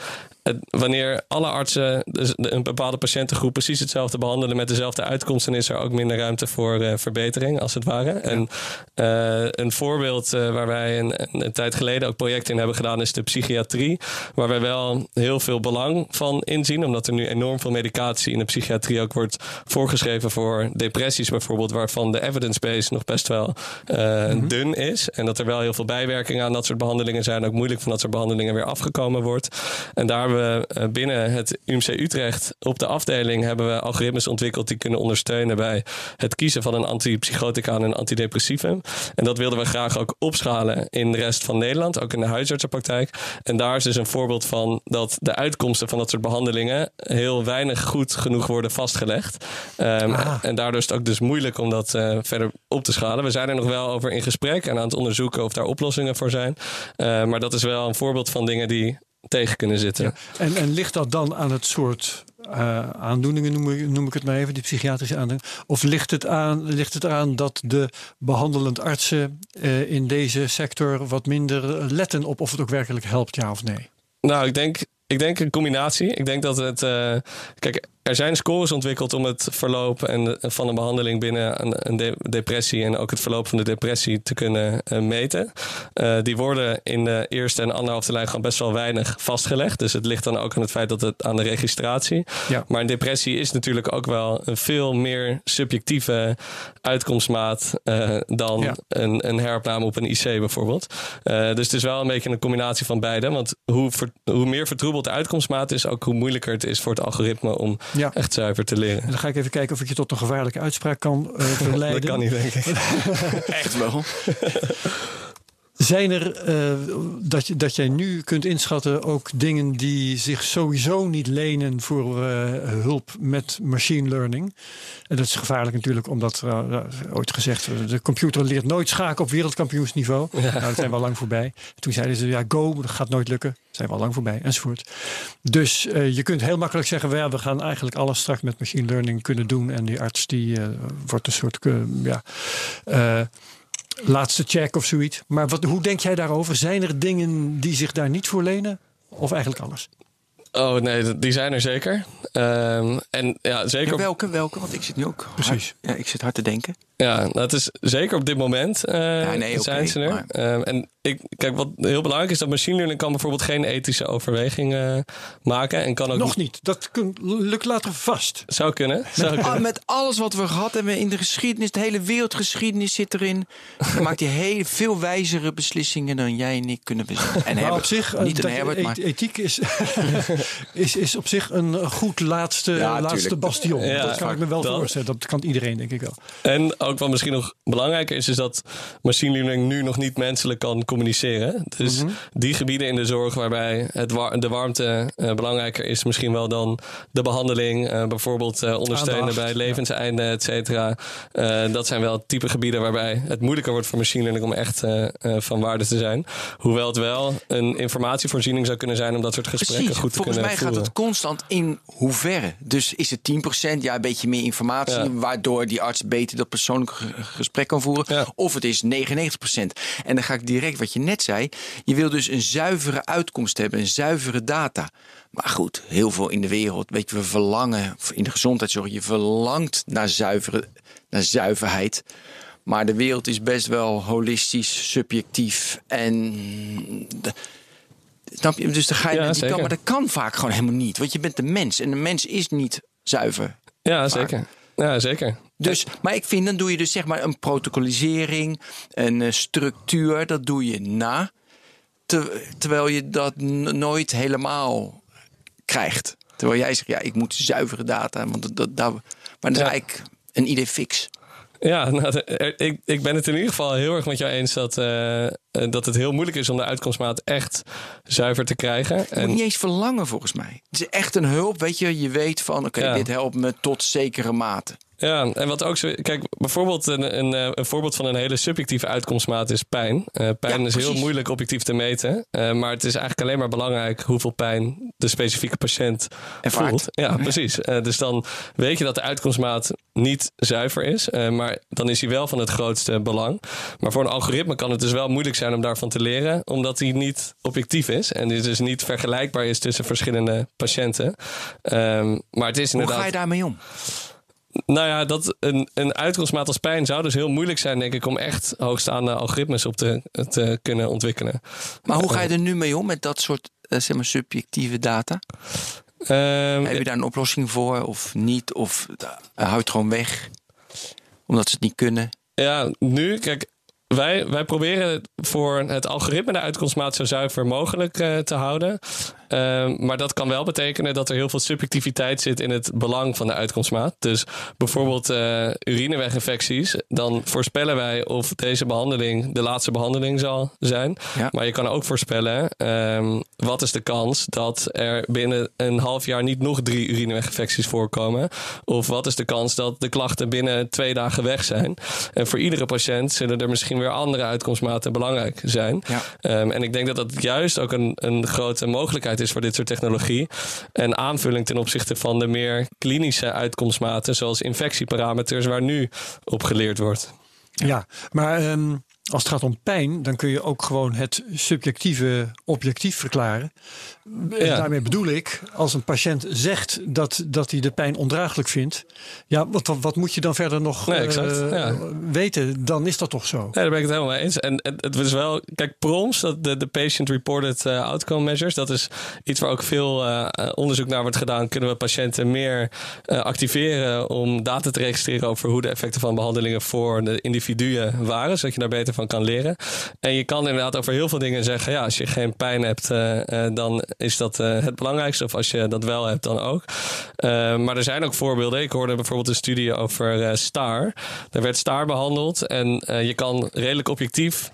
wanneer alle artsen dus een bepaalde patiëntengroep precies hetzelfde behandelen met dezelfde uitkomsten, is er ook minder ruimte voor uh, verbetering, als het ware. En uh, een voorbeeld uh, waar wij een, een, tijd geleden ook projecten in hebben gedaan, is de psychiatrie. Waar wij wel heel veel belang van inzien, omdat er nu enorm veel medicatie in de psychiatrie ook wordt voorgeschreven voor depressies bijvoorbeeld, waarvan de evidence base nog best wel mm-hmm. dun is. En dat er wel heel veel bijwerkingen aan dat soort behandelingen zijn, ook moeilijk van dat soort behandelingen weer afgekomen wordt. En daar we eh, binnen het UMC Utrecht op de afdeling hebben we algoritmes ontwikkeld die kunnen ondersteunen bij het kiezen van een antipsychotica en een antidepressivum. En dat wilden we graag ook opschalen in de rest van Nederland, ook in de huisartsenpraktijk. En daar is dus een voorbeeld van dat de uitkomsten van dat soort behandelingen heel weinig goed genoeg worden vastgelegd. Um, En daardoor is het ook dus moeilijk om dat uh, verder op te schalen. We zijn er nog wel over in gesprek en aan het onderzoeken of daar oplossingen voor zijn. Uh, maar dat is wel een voorbeeld van dingen die tegen kunnen zitten. En, en ligt dat dan aan het soort uh, aandoeningen, noem ik, noem ik het maar even, die psychiatrische aandoeningen? Of ligt het, aan, ligt het eraan dat de behandelend artsen uh, in deze sector wat minder letten op of het ook werkelijk helpt, ja of nee? Nou, ik denk, ik denk een combinatie. Ik denk dat het. Uh, kijk, er zijn scores ontwikkeld om het verloop en, van een behandeling binnen een, een de, depressie en ook het verloop van de depressie te kunnen uh, meten. Uh, die worden in de eerste en anderhalfde lijn gewoon best wel weinig vastgelegd. Dus het ligt dan ook aan het feit dat het aan de registratie. Ja. Maar een depressie is natuurlijk ook wel een veel meer subjectieve uitkomstmaat uh, dan Ja. een, een heropname op een IC bijvoorbeeld. Dus het is wel een beetje een combinatie van beide. Want hoe, ver- hoe meer vertroebeld de uitkomstmaat is, ook hoe moeilijker het is voor het algoritme om Ja. echt zuiver te leren. En dan ga ik even kijken of ik je tot een gevaarlijke uitspraak kan eh, verleiden. Dat kan niet, denk ik. Echt wel. Zijn er, eh, dat, je, dat jij nu kunt inschatten, ook dingen die zich sowieso niet lenen voor eh, hulp met machine learning? En dat is gevaarlijk natuurlijk, omdat eh, ooit gezegd, de computer leert nooit schaken op wereldkampioensniveau. Nou, dat zijn we al lang voorbij. Toen zeiden ze, ja, go, dat gaat nooit lukken. Zijn we al lang voorbij, enzovoort. Dus je kunt heel makkelijk zeggen, "Wel, we gaan eigenlijk alles straks met machine learning kunnen doen. En die arts die wordt een soort, ja, laatste check of zoiets. Maar wat, hoe denk jij daarover? Zijn er dingen die zich daar niet voor lenen? Of eigenlijk alles? Oh nee, die zijn er zeker. Eker en ja, zeker. Ja, welke, welke? Want ik zit nu ook Precies. hard, ja, ik zit hard te denken. Ja, dat is zeker op dit moment eh, nee, oké, zijn ze er. maar- Ehm, en ik, kijk, wat heel belangrijk is, dat machine learning kan bijvoorbeeld geen ethische overwegingen maken. En kan ook Nog niet. Dat kun- lukt later vast. Zou kunnen. Zou Ah, kunnen. met alles wat we gehad hebben in de geschiedenis, de hele wereldgeschiedenis zit erin. Dan maakt hij heel veel wijzere beslissingen dan jij en ik kunnen beslissingen. En Maar Herbert, op zich, eh, niet een dat- Herbert, e- maar ethiek is, is, is op zich een goed laatste, Ja, laatste tuurlijk. bastion. Ja, dat kan ik me wel dat- voorstellen. Dat kan iedereen, denk ik wel. En ook wat misschien nog belangrijker is, is dat machine learning nu nog niet menselijk kan communiceren. Dus Mhm. die gebieden in de zorg waarbij het de warmte eh, belangrijker is, misschien wel dan de behandeling, eh, bijvoorbeeld eh, ondersteunen Aandacht, bij ja. levenseinde, et cetera. Eh, dat zijn wel type gebieden waarbij het moeilijker wordt voor machine learning om echt eh, eh, van waarde te zijn. Hoewel het wel een informatievoorziening zou kunnen zijn om dat soort gesprekken Precies, goed te volgens mij gaat het constant in hoeverre. Dus is het 10%, ja, een beetje meer informatie, Ja. waardoor die arts beter dat persoonlijke ge- gesprek kan voeren. Ja. Of het is 99%. En dan ga ik direct wat je net zei. Je wil dus een zuivere uitkomst hebben, een zuivere data. Maar goed, heel veel in de wereld, weet je, we verlangen in de gezondheidszorg, je verlangt naar, zuivere, naar zuiverheid. Maar de wereld is best wel holistisch, subjectief en. De- Snap je? Dus dan ga je Ja, naar die kant, maar dat kan vaak gewoon helemaal niet. Want je bent een mens en een mens is niet zuiver. Ja, zeker. Ja, zeker. Dus, maar ik vind, dan doe je dus zeg maar een protocolisering, een eh, structuur, dat doe je na. Ter- terwijl je dat nooit helemaal krijgt. Terwijl jij zegt, ja, ik moet zuivere data. Want dat, dat, dat- maar dat is eigenlijk een idee fix. Ja, nou, de- ik, ik ben het in ieder geval heel erg met jou eens dat, eh, dat het heel moeilijk is om de uitkomstmaat echt zuiver te krijgen. Je moet En, niet eens verlangen volgens mij. Het is echt een hulp, weet je. Je weet van, oké, Ja. dit helpt me tot zekere mate. Ja, en wat ook zo. Kijk, bijvoorbeeld een, een, eh, een voorbeeld van een hele subjectieve uitkomstmaat is pijn. Eh, pijn Ja, is heel moeilijk objectief te meten. eh, maar het is eigenlijk alleen maar belangrijk hoeveel pijn de specifieke patiënt Ervaart. voelt. Ja, precies. Dus dan weet je dat de uitkomstmaat niet zuiver is. maar dan is hij wel van het grootste belang. Maar voor een algoritme kan het dus wel moeilijk zijn om daarvan te leren. Omdat hij niet objectief is. En dit dus niet vergelijkbaar is tussen verschillende patiënten. Ehm, maar het is Hoe inderdaad... ga je daarmee om? Nou ja, dat een, een uitkomstmaat als pijn zou dus heel moeilijk zijn, denk ik, om echt hoogstaande algoritmes op te, te kunnen ontwikkelen. Maar hoe ga je er nu mee om met dat soort eh, zeg maar, subjectieve data? Ehm, Heb je daar een oplossing voor of niet? Of uh, hou je het gewoon weg? Omdat ze het niet kunnen? Ja, nu, kijk, wij, wij proberen voor het algoritme de uitkomstmaat zo zuiver mogelijk eh, te houden. Ehm, maar dat kan wel betekenen dat er heel veel subjectiviteit zit in het belang van de uitkomstmaat. Dus bijvoorbeeld eh, urineweginfecties. Dan voorspellen wij of deze behandeling de laatste behandeling zal zijn. Ja. Maar je kan ook voorspellen ehm, wat is de kans dat er binnen een half jaar niet nog drie urineweginfecties voorkomen. Of wat is de kans dat de klachten binnen twee dagen weg zijn. En voor iedere patiënt zullen er misschien weer andere uitkomstmaten belangrijk zijn. Ja. Ehm, en ik denk dat dat juist ook een, een grote mogelijkheid is voor dit soort technologie. En aanvulling ten opzichte van de meer klinische uitkomstmaten, zoals infectieparameters, waar nu op geleerd wordt. Ja, maar ehm, als het gaat om pijn, dan kun je ook gewoon het subjectieve objectief verklaren. En Ja. daarmee bedoel ik, als een patiënt zegt dat, dat hij de pijn ondraaglijk vindt, ja, wat, wat, moet je dan verder nog Nee, eh, ja. weten? Dan is dat toch zo. Daar ben ik het helemaal mee eens. En het, het is wel, kijk, PROMS, dat de, de Patient Reported eh, Outcome Measures, dat is iets waar ook veel eh, onderzoek naar wordt gedaan. Kunnen we patiënten meer activeren om data te registreren over hoe de effecten van behandelingen voor de individuen waren, zodat je daar beter van kan leren. En je kan inderdaad over heel veel dingen zeggen, ja, als je geen pijn hebt, eh, eh, dan is dat eh, het belangrijkste. Of als je dat wel hebt, dan ook. Maar er zijn ook voorbeelden. Ik hoorde bijvoorbeeld een studie over STAR. Daar werd STAR behandeld en je kan redelijk objectief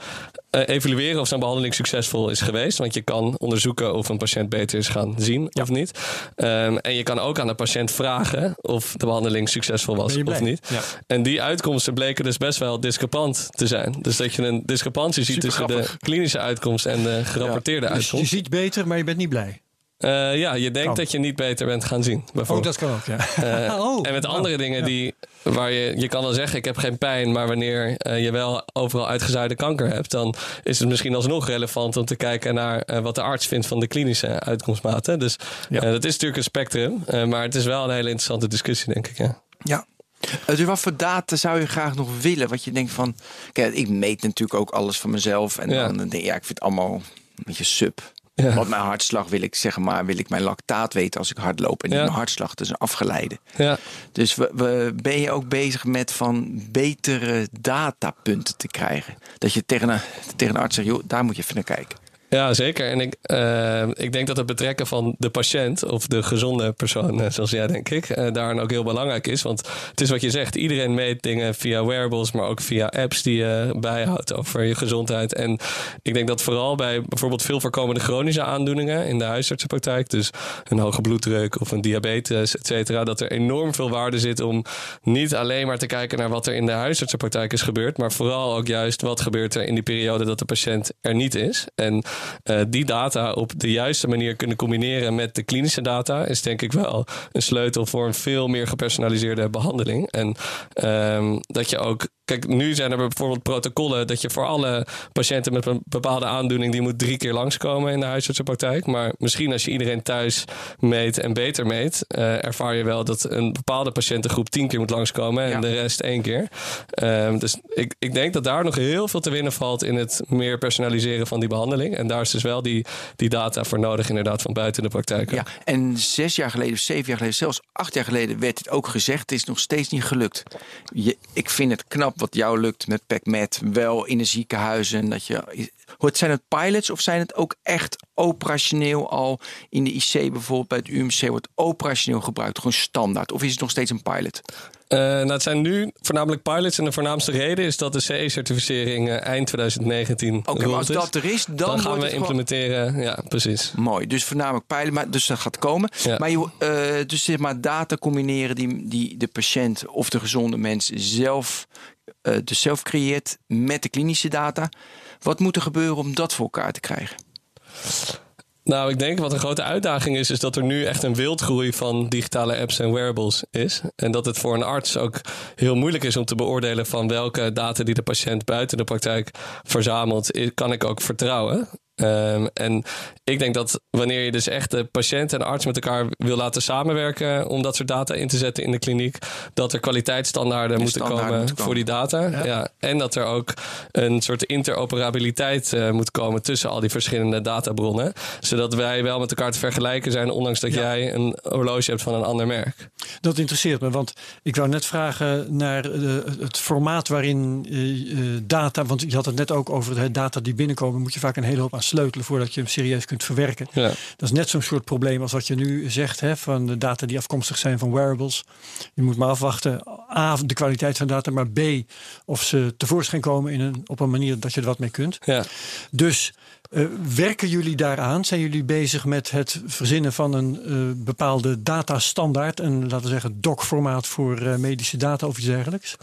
evalueren of zo'n behandeling succesvol is geweest. Want je kan onderzoeken of een patiënt beter is gaan zien of niet. Ehm, en je kan ook aan de patiënt vragen of de behandeling succesvol was je of niet. Ja. En die uitkomsten bleken dus best wel discrepant te zijn. Dus dat je een discrepantie ziet tussen de klinische uitkomst en de gerapporteerde Dus je uitkomst. ziet beter, maar je bent niet blij. Eh, ja, je denkt Kan. dat je niet beter bent gaan zien. Oh, dat kan ook, ja. Eh, oh, en met andere dingen ja. die, waar je, je kan wel zeggen, ik heb geen pijn, maar wanneer eh, je wel overal uitgezaaide kanker hebt, dan is het misschien alsnog relevant om te kijken naar wat de arts vindt van de klinische uitkomstmaten. Dus Ja. dat is natuurlijk een spectrum, maar het is wel een hele interessante discussie, denk ik. Ja. Ja. Dus wat voor data zou je graag nog willen? Wat je denkt van. Kijk, ik meet natuurlijk ook alles van mezelf. En Ja. dan denk ik, ja, ik vind het allemaal een beetje sub. Ja. Want mijn hartslag wil ik zeggen maar, wil ik mijn lactaat weten als ik hard loop. En niet mijn hartslag, is een afgeleide. Ja. Dus we, we, ben je ook bezig met van betere datapunten te krijgen? Dat je tegen een, tegen een arts zegt, joh, daar moet je even naar kijken. Ja, zeker. En ik, eh, ik denk dat het betrekken van de patiënt of de gezonde persoon, eh, zoals jij denk ik, eh daarin ook heel belangrijk is. Want het is wat je zegt, iedereen meet dingen via wearables, maar ook via apps die je bijhoudt over je gezondheid. En ik denk dat vooral bij bijvoorbeeld veel voorkomende chronische aandoeningen in de huisartsenpraktijk, dus een hoge bloeddruk of een diabetes, et cetera, dat er enorm veel waarde zit om niet alleen maar te kijken naar wat er in de huisartsenpraktijk is gebeurd, maar vooral ook juist wat gebeurt er in die periode dat de patiënt er niet is. En eh, die data op de juiste manier kunnen combineren met de klinische data is denk ik wel een sleutel voor een veel meer gepersonaliseerde behandeling. En ehm, dat je ook Kijk, nu zijn er bijvoorbeeld protocollen dat je voor alle patiënten met een bepaalde aandoening, die moet drie keer langskomen in de huisartsenpraktijk. Maar misschien als je iedereen thuis meet en beter meet, eh, ervaar je wel dat een bepaalde patiëntengroep tien keer moet langskomen en Ja. de rest één keer. Ehm, dus ik, ik denk dat daar nog heel veel te winnen valt in het meer personaliseren van die behandeling. En daar is dus wel die, die data voor nodig, inderdaad, van buiten de praktijk. Ja, en zes jaar geleden, of zeven jaar geleden, zelfs acht jaar geleden werd het ook gezegd. Het is nog steeds niet gelukt. Je, ik vind het knap wat jou lukt met PacMed, wel in de ziekenhuizen. Dat je, zijn het pilots of zijn het ook echt operationeel al in de IC bijvoorbeeld bij het UMC wordt operationeel gebruikt, gewoon standaard? Of is het nog steeds een pilot? Eh, nou, het zijn nu voornamelijk pilots. En de voornaamste reden is dat de CE-certificering eh, eind 2019 Oké, maar rond als dat er is, dan, dan gaan we gewoon- implementeren. Ja, precies. Mooi, dus voornamelijk maar dus dat gaat komen. Ja. Maar je, eh, dus zeg maar data combineren die, die de patiënt of de gezonde mens zelf, dus zelf creëert met de klinische data. Wat moet er gebeuren om dat voor elkaar te krijgen? Nou, ik denk wat een grote uitdaging is, is dat er nu echt een wildgroei van digitale apps en wearables is. En dat het voor een arts ook heel moeilijk is om te beoordelen van welke data die de patiënt buiten de praktijk verzamelt, kan ik ook vertrouwen. Ehm, en ik denk dat wanneer je dus echt de patiënt en de arts met elkaar wil laten samenwerken om dat soort data in te zetten in de kliniek, dat er kwaliteitsstandaarden moeten komen moeten komen. voor die data. Ja. En dat er ook een soort interoperabiliteit eh, moet komen tussen al die verschillende databronnen. Zodat wij wel met elkaar te vergelijken zijn, ondanks dat Ja. jij een horloge hebt van een ander merk. Dat interesseert me, want ik wou net vragen naar eh, het formaat waarin eh, data, want je had het net ook over de data die binnenkomen, moet je vaak een hele hoop aan sleutelen voordat je hem serieus kunt verwerken. Ja. Dat is net zo'n soort probleem als wat je nu zegt, hè, van de data die afkomstig zijn van wearables. Je moet maar afwachten, A, de kwaliteit van data, maar B, of ze tevoorschijn komen in een, op een manier dat je er wat mee kunt. Ja. Dus eh, werken jullie daaraan? Zijn jullie bezig met het verzinnen van een eh, bepaalde datastandaard? Een, laten we zeggen, doc-formaat voor eh, medische data of iets dergelijks?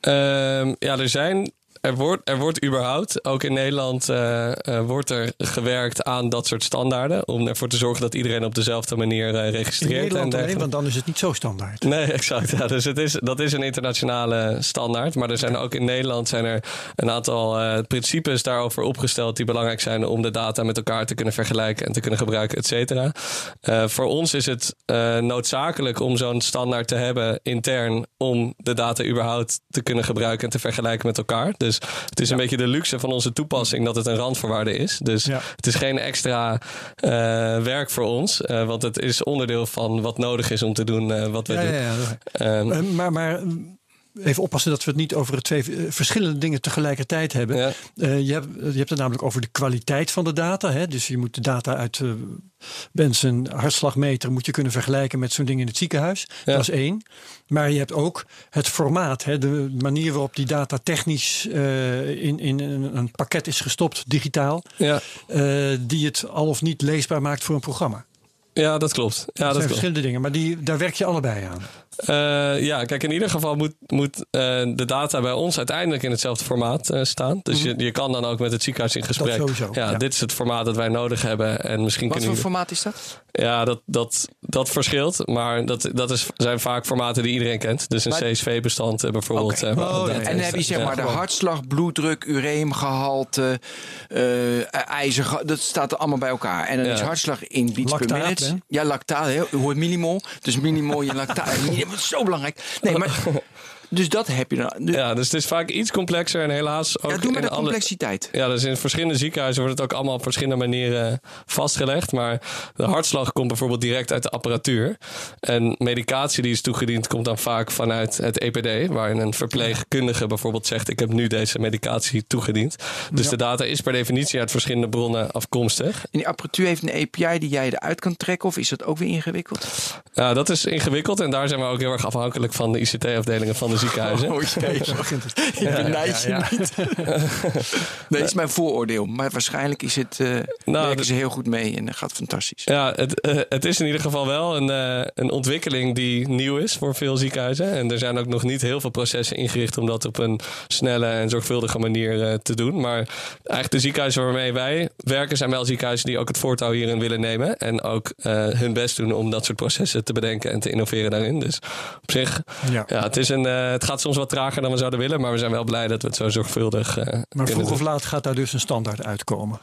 Ehm, ja, er zijn er, wordt, er wordt überhaupt, ook in Nederland, uh, uh, wordt er gewerkt aan dat soort standaarden. Om ervoor te zorgen dat iedereen op dezelfde manier uh, registreert. In Nederland en alleen, want dan is het niet zo standaard. Nee, exact. Ja, dus het is, dat is een internationale standaard. Maar er zijn ook in Nederland zijn er een aantal principes daarover opgesteld die belangrijk zijn om de data met elkaar te kunnen vergelijken en te kunnen gebruiken, et cetera. voor ons is het noodzakelijk om zo'n standaard te hebben intern om de data überhaupt te kunnen gebruiken en te vergelijken met elkaar. Dus het is een beetje de luxe van onze toepassing dat het een randvoorwaarde is. Dus het is geen extra uh, werk voor ons, uh, want het is onderdeel van wat nodig is om te doen uh, wat we ja, doen. Ja, um, maar, maar even oppassen dat we het niet over twee verschillende dingen tegelijkertijd hebben. Ja. Uh, je, hebt, je hebt het namelijk over de kwaliteit van de data. Hè? Dus je moet de data uit uh, mensen hartslagmeter moet je kunnen vergelijken met zo'n ding in het ziekenhuis. Ja. Dat is één. Maar je hebt ook het formaat, hè? de manier waarop die data technisch uh, in, in een, een, pakket is gestopt, digitaal. Ja. die het al of niet leesbaar maakt voor een programma. Ja, dat klopt. Ja, dat, dat zijn klopt. verschillende dingen, maar die, daar werk je allebei aan. Uh, ja, kijk, in ieder geval moet, moet uh, de data bij ons uiteindelijk in hetzelfde formaat uh, staan. Dus mm -hmm. je, je kan dan ook met het ziekenhuis in gesprek. Sowieso, ja, ja, dit is het formaat dat wij nodig hebben. En misschien Wat voor formaat is dat? Ja, dat, dat, dat verschilt. Maar dat, dat is, zijn vaak formaten die iedereen kent. Dus een maar... CSV-bestand bijvoorbeeld. Okay. Oh, ja. En dan heb je zeg maar de hartslag, bloeddruk, ureemgehalte, ijzer. Dat staat er allemaal bij elkaar. En dan is hartslag in beats per minute. Ja, lactaat. Je hoort millimol. Dus millimol je lactaat. Dat is zo belangrijk. Nee, maar Dus dat heb je dan. Ja, dus het is vaak iets complexer en helaas ook. Ja, doe maar de complexiteit. Alle, ja, dus in verschillende ziekenhuizen wordt het ook allemaal op verschillende manieren vastgelegd. Maar de hartslag komt bijvoorbeeld direct uit de apparatuur. En medicatie die is toegediend komt dan vaak vanuit het EPD, waarin een verpleegkundige bijvoorbeeld zegt: Ik heb nu deze medicatie toegediend. Dus ja. de data is per definitie uit verschillende bronnen afkomstig. En die apparatuur heeft een API die jij eruit kan trekken, of is dat ook weer ingewikkeld? Ja, dat is ingewikkeld en daar zijn we ook heel erg afhankelijk van de ICT-afdelingen van de ziekenhuizen. Oh jee, ik benijd je niet. nee, dat is mijn vooroordeel. Maar waarschijnlijk is het, uh, nou, werken ze heel goed mee en dat gaat fantastisch. Ja, het, uh, het is in ieder geval wel een, uh, een ontwikkeling die nieuw is voor veel ziekenhuizen. En er zijn ook nog niet heel veel processen ingericht om dat op een snelle en zorgvuldige manier te doen. Maar eigenlijk de ziekenhuizen waarmee wij werken zijn wel ziekenhuizen die ook het voortouw hierin willen nemen. En ook hun best doen om dat soort processen te bedenken en te innoveren daarin. Dus op zich, ja, ja het is een het gaat soms wat trager dan we zouden willen, maar we zijn wel blij dat we het zo zorgvuldig. Uh, maar vroeg of laat gaat daar dus een standaard uitkomen.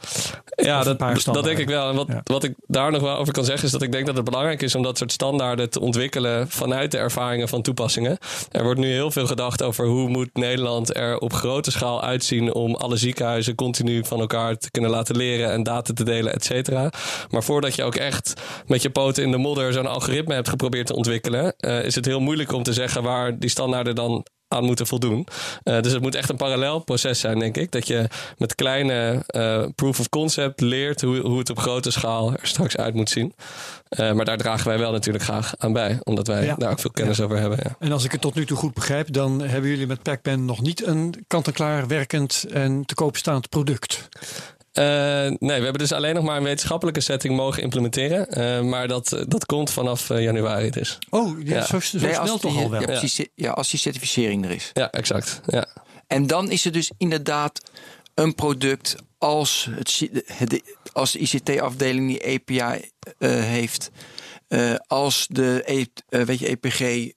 Ja, dat, dat denk ik wel. En wat, ja. wat ik daar nog wel over kan zeggen, is dat ik denk dat het belangrijk is om dat soort standaarden te ontwikkelen vanuit de ervaringen van toepassingen. Er wordt nu heel veel gedacht over hoe moet Nederland er op grote schaal uitzien om alle ziekenhuizen continu van elkaar te kunnen laten leren en data te delen, et cetera. Maar voordat je ook echt met je poten in de modder zo'n algoritme hebt geprobeerd te ontwikkelen, uh, is het heel moeilijk om te zeggen waar die standaarden dan aan moeten voldoen. Uh, dus het moet echt een parallel proces zijn, denk ik. Dat je met kleine uh, proof of concept leert hoe, hoe het op grote schaal er straks uit moet zien. Uh, maar daar dragen wij wel natuurlijk graag aan bij, omdat wij ja. daar ook veel kennis ja. over hebben. Ja. En als ik het tot nu toe goed begrijp, dan hebben jullie met Packpen nog niet een kant-en-klaar werkend en te koop staand product. Uh, nee, we hebben dus alleen nog maar een wetenschappelijke setting mogen implementeren. Uh, maar dat, dat komt vanaf uh, januari dus. Oh, ja, ja. zo, zo nee, snel toch al wel? Ja, precies, ja, als die certificering er is. Ja, exact. Ja. En dan is het dus inderdaad een product als, het, als de ICT-afdeling die API heeft. als de e, weet je, EPG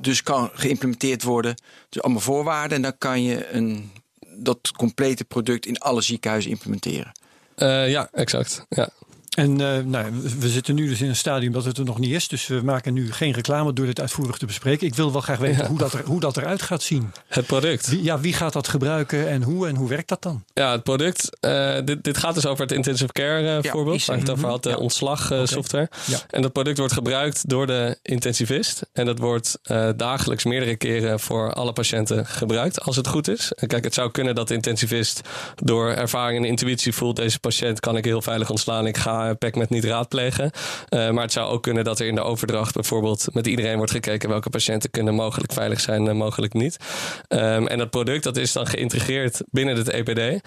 dus kan geïmplementeerd worden. Dus allemaal voorwaarden. En dan kan je een dat complete product in alle ziekenhuizen implementeren. Uh, ja, exact. Ja. En uh, nou, we zitten nu dus in een stadium dat het er nog niet is. Dus we maken nu geen reclame door dit uitvoerig te bespreken. Ik wil wel graag weten ja. hoe, dat er, hoe dat eruit gaat zien. Het product. Wie, ja, wie gaat dat gebruiken en hoe en hoe werkt dat dan? Ja, het product. Uh, dit, dit gaat dus over het intensive care uh, ja, voorbeeld. Waar ik het over had, de ja. ontslagsoftware. Okay. En dat product wordt gebruikt door de intensivist. En dat wordt dagelijks meerdere keren voor alle patiënten gebruikt. Als het goed is. En kijk, het zou kunnen dat de intensivist door ervaring en intuïtie voelt. Deze patiënt kan ik heel veilig ontslaan. Ik ga pack met niet raadplegen. maar het zou ook kunnen dat er in de overdracht bijvoorbeeld met iedereen wordt gekeken welke patiënten kunnen mogelijk veilig zijn en mogelijk niet. Ehm, en dat product dat is dan geïntegreerd binnen het EPD.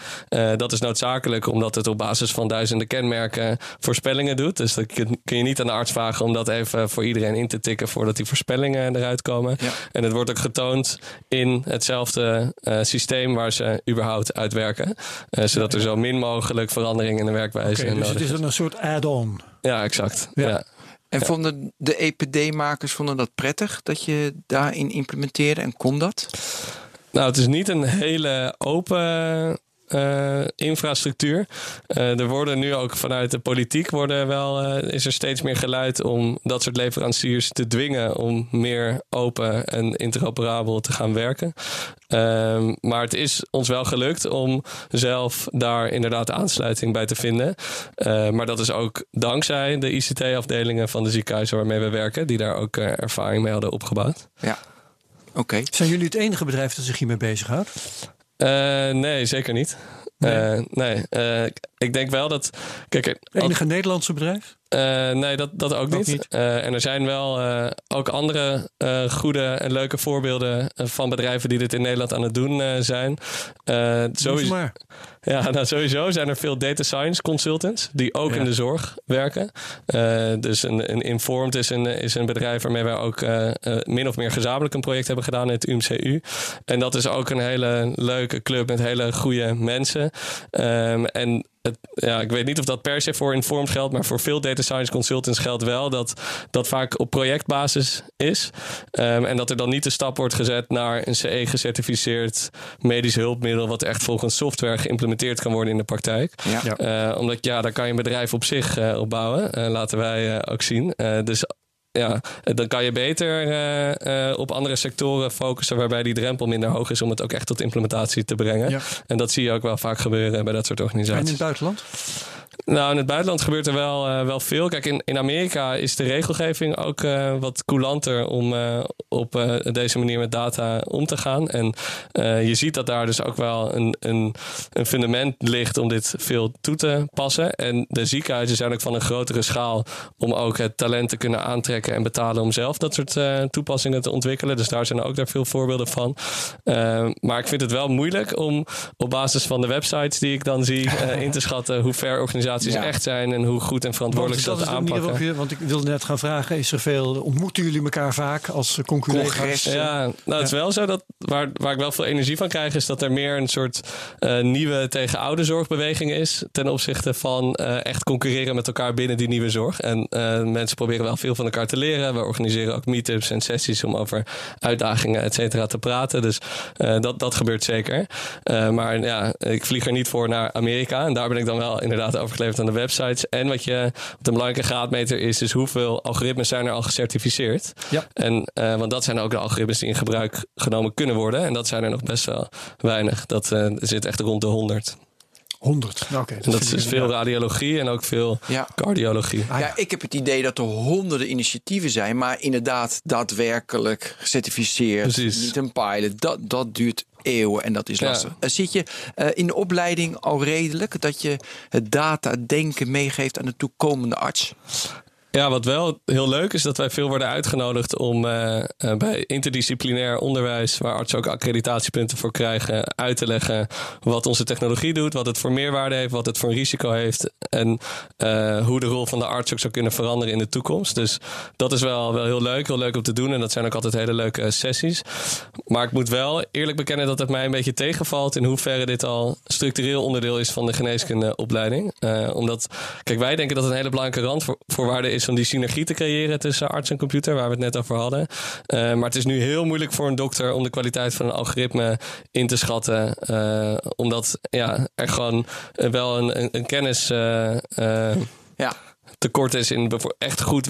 dat is noodzakelijk omdat het op basis van duizenden kenmerken voorspellingen doet. Dus dan kun je niet aan de arts vragen om dat even voor iedereen in te tikken voordat die voorspellingen eruit komen. En het wordt ook getoond in hetzelfde uh, systeem waar ze überhaupt uitwerken. Zodat er zo min mogelijk verandering in de werkwijze okay, dus het is een soort add-on. Ja, exact. Ja. En vonden de EPD-makers vonden dat prettig dat je daarin implementeerde en kon dat? Nou, het is niet een hele open uh, infrastructuur. Uh, er worden nu ook vanuit de politiek worden wel, uh, is er steeds meer geluid om dat soort leveranciers te dwingen om meer open en interoperabel te gaan werken. Ehm, maar het is ons wel gelukt om zelf daar inderdaad aansluiting bij te vinden. maar dat is ook dankzij de ICT-afdelingen van de ziekenhuizen waarmee we werken, die daar ook ervaring mee hadden opgebouwd. Ja. Oké. Zijn jullie het enige bedrijf dat zich hiermee bezighoudt? Uh, nee, zeker niet. Nee, nee. Uh, ik denk wel dat. Kijk, enige Nederlandse bedrijf? Uh, nee, dat, dat ook, niet. niet. Uh, en er zijn wel uh, ook andere goede en leuke voorbeelden van bedrijven die dit in Nederland aan het doen zijn. sowieso, maar. Ja, nou sowieso zijn er veel data science consultants die ook ja. in de zorg werken. dus een, een Informed is een, is een bedrijf waarmee wij ook min of meer gezamenlijk een project hebben gedaan in het UMCU. En dat is ook een hele leuke club met hele goede mensen. Um, en ja, ik weet niet of dat per se voor Informed geldt, maar voor veel data science consultants geldt wel dat dat vaak op projectbasis is. Um, en dat er dan niet de stap wordt gezet naar een CE-gecertificeerd medisch hulpmiddel, wat echt volgens software geïmplementeerd kan worden in de praktijk. Ja. Uh, omdat ja, daar kan je een bedrijf op zich uh, op bouwen. Uh, laten wij ook zien. dus ja, dan kan je beter uh, uh, op andere sectoren focussen waarbij die drempel minder hoog is om het ook echt tot implementatie te brengen. Ja. En dat zie je ook wel vaak gebeuren bij dat soort organisaties. En in het buitenland? Nou, in het buitenland gebeurt er wel, uh, wel veel. Kijk, in, in Amerika is de regelgeving ook uh, wat coulanter om uh, op deze manier met data om te gaan. En je ziet dat daar dus ook wel een, een, een fundament ligt om dit veel toe te passen. En de ziekenhuizen zijn ook van een grotere schaal om ook het talent te kunnen aantrekken en betalen om zelf dat soort toepassingen te ontwikkelen. Dus daar zijn ook daar veel voorbeelden van. maar ik vind het wel moeilijk om op basis van de websites die ik dan zie in te schatten hoe ver organisaties ja. echt zijn en hoe goed en verantwoordelijk ze dat, dat aanpakken. Je, want ik wilde net gaan vragen, is er veel, ontmoeten jullie elkaar vaak als concurrenten? Ja, nou het is wel zo dat waar, waar ik wel veel energie van krijg, is dat er meer een soort nieuwe tegen oude zorgbeweging is ten opzichte van echt concurreren met elkaar binnen die nieuwe zorg. En mensen proberen wel veel van elkaar te leren. We organiseren ook meetups en sessies om over uitdagingen, et cetera, te praten. Dus dat, dat gebeurt zeker. maar ja, ik vlieg er niet voor naar Amerika. En daar ben ik dan wel inderdaad over aan de websites. En wat je op de belangrijke graadmeter is, is hoeveel algoritmes zijn er al gecertificeerd. Ja. En, uh, want dat zijn ook de algoritmes die in gebruik genomen kunnen worden. En dat zijn er nog best wel weinig. Dat zit echt rond de 100. 100. Nou, okay, dat, dat is veel radiologie en ook veel ja. cardiologie. Ah, ja. ik heb het idee dat er honderden initiatieven zijn, maar inderdaad daadwerkelijk gecertificeerd, Precies. niet een pilot. Dat, dat duurt eeuwen en dat is lastig. Ja. Zit je uh, in de opleiding al redelijk dat je het data denken meegeeft aan de toekomende arts? Ja, wat wel heel leuk is dat wij veel worden uitgenodigd om uh, bij interdisciplinair onderwijs, waar artsen ook accreditatiepunten voor krijgen, uit te leggen wat onze technologie doet, wat het voor meerwaarde heeft, wat het voor een risico heeft en uh, hoe de rol van de arts ook zou kunnen veranderen in de toekomst. Dus dat is wel, wel heel leuk, heel leuk om te doen en dat zijn ook altijd hele leuke sessies. Maar ik moet wel eerlijk bekennen dat het mij een beetje tegenvalt in hoeverre dit al structureel onderdeel is van de geneeskundeopleiding. omdat, kijk, wij denken dat een hele belangrijke randvoorwaarde is om die synergie te creëren tussen arts en computer, waar we het net over hadden. Uh, maar het is nu heel moeilijk voor een dokter om de kwaliteit van een algoritme in te schatten. Uh, omdat ja, er gewoon wel een, een, een kennis. Ja tekort is in echt goed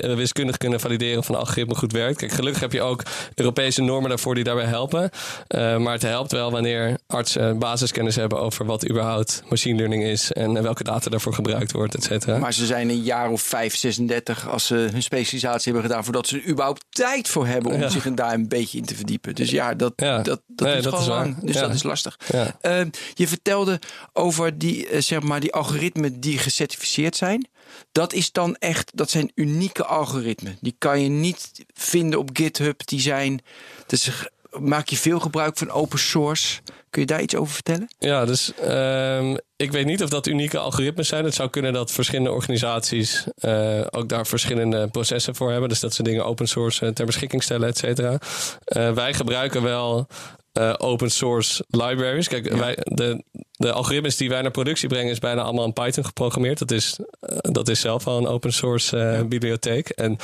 wiskundig kunnen valideren van een algoritme goed werkt. Kijk, gelukkig heb je ook Europese normen daarvoor die daarbij helpen. Eh, maar het helpt wel wanneer artsen basiskennis hebben over wat überhaupt machine learning is en welke data daarvoor gebruikt wordt, et cetera. Maar ze zijn een jaar of 5, 36 als ze hun specialisatie hebben gedaan, voordat ze er überhaupt tijd voor hebben om Ja. zich daar een beetje in te verdiepen. Dus ja, dat, Ja. dat, dat Nee, is dat gewoon is lang. Dus Ja. dat is lastig. Ehm, je vertelde over die, eh, zeg maar, die algoritmen die gecertificeerd zijn. Dat is dan echt, dat zijn unieke algoritmen. Die kan je niet vinden op GitHub. Die zijn, dus maak je veel gebruik van open source. Kun je daar iets over vertellen? Ja, dus ehm, ik weet niet of dat unieke algoritmes zijn. Het zou kunnen dat verschillende organisaties eh, ook daar verschillende processen voor hebben. Dus dat ze dingen open source eh, ter beschikking stellen, et cetera. Eh, wij gebruiken wel eh, open source libraries. Kijk, wij, de, de algoritmes die wij naar productie brengen is bijna allemaal in Python geprogrammeerd. Dat is, eh, dat is zelf al een open source eh, bibliotheek. En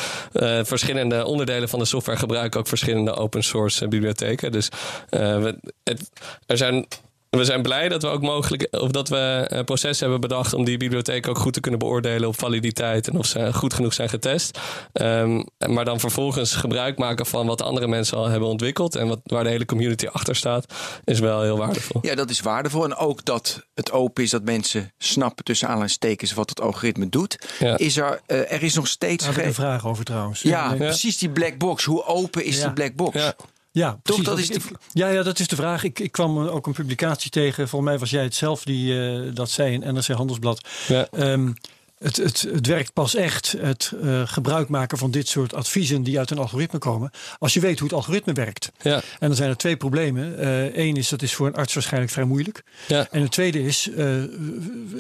verschillende onderdelen van de software gebruiken ook verschillende open source bibliotheken. Dus we, het, er zijn we zijn blij dat we ook mogelijk of dat we eh, processen hebben bedacht om die bibliotheek ook goed te kunnen beoordelen op validiteit en of ze goed genoeg zijn getest. Ehm, maar dan vervolgens gebruik maken van wat andere mensen al hebben ontwikkeld en wat, waar de hele community achter staat, is wel heel waardevol. Ja, dat is waardevol. En ook dat het open is, dat mensen snappen tussen aanhalingstekens wat het algoritme doet. Ja. Is er, eh, er is nog steeds Daar heb ik een vraag over trouwens. Ja, precies die black box. Hoe open is Ja. die black box? Ja. Precies. dat is de- ja, ja, dat is de vraag. Ik, ik kwam eh, ook een publicatie tegen. Volgens mij was jij het zelf die eh, dat zei in NRC Handelsblad. Ja. Ehm, het, het, het werkt pas echt, het eh, gebruik maken van dit soort adviezen die uit een algoritme komen, als je weet hoe het algoritme werkt. Ja. En dan zijn er twee problemen. Eén is, dat is voor een arts waarschijnlijk vrij moeilijk. Ja. En het tweede is, eh,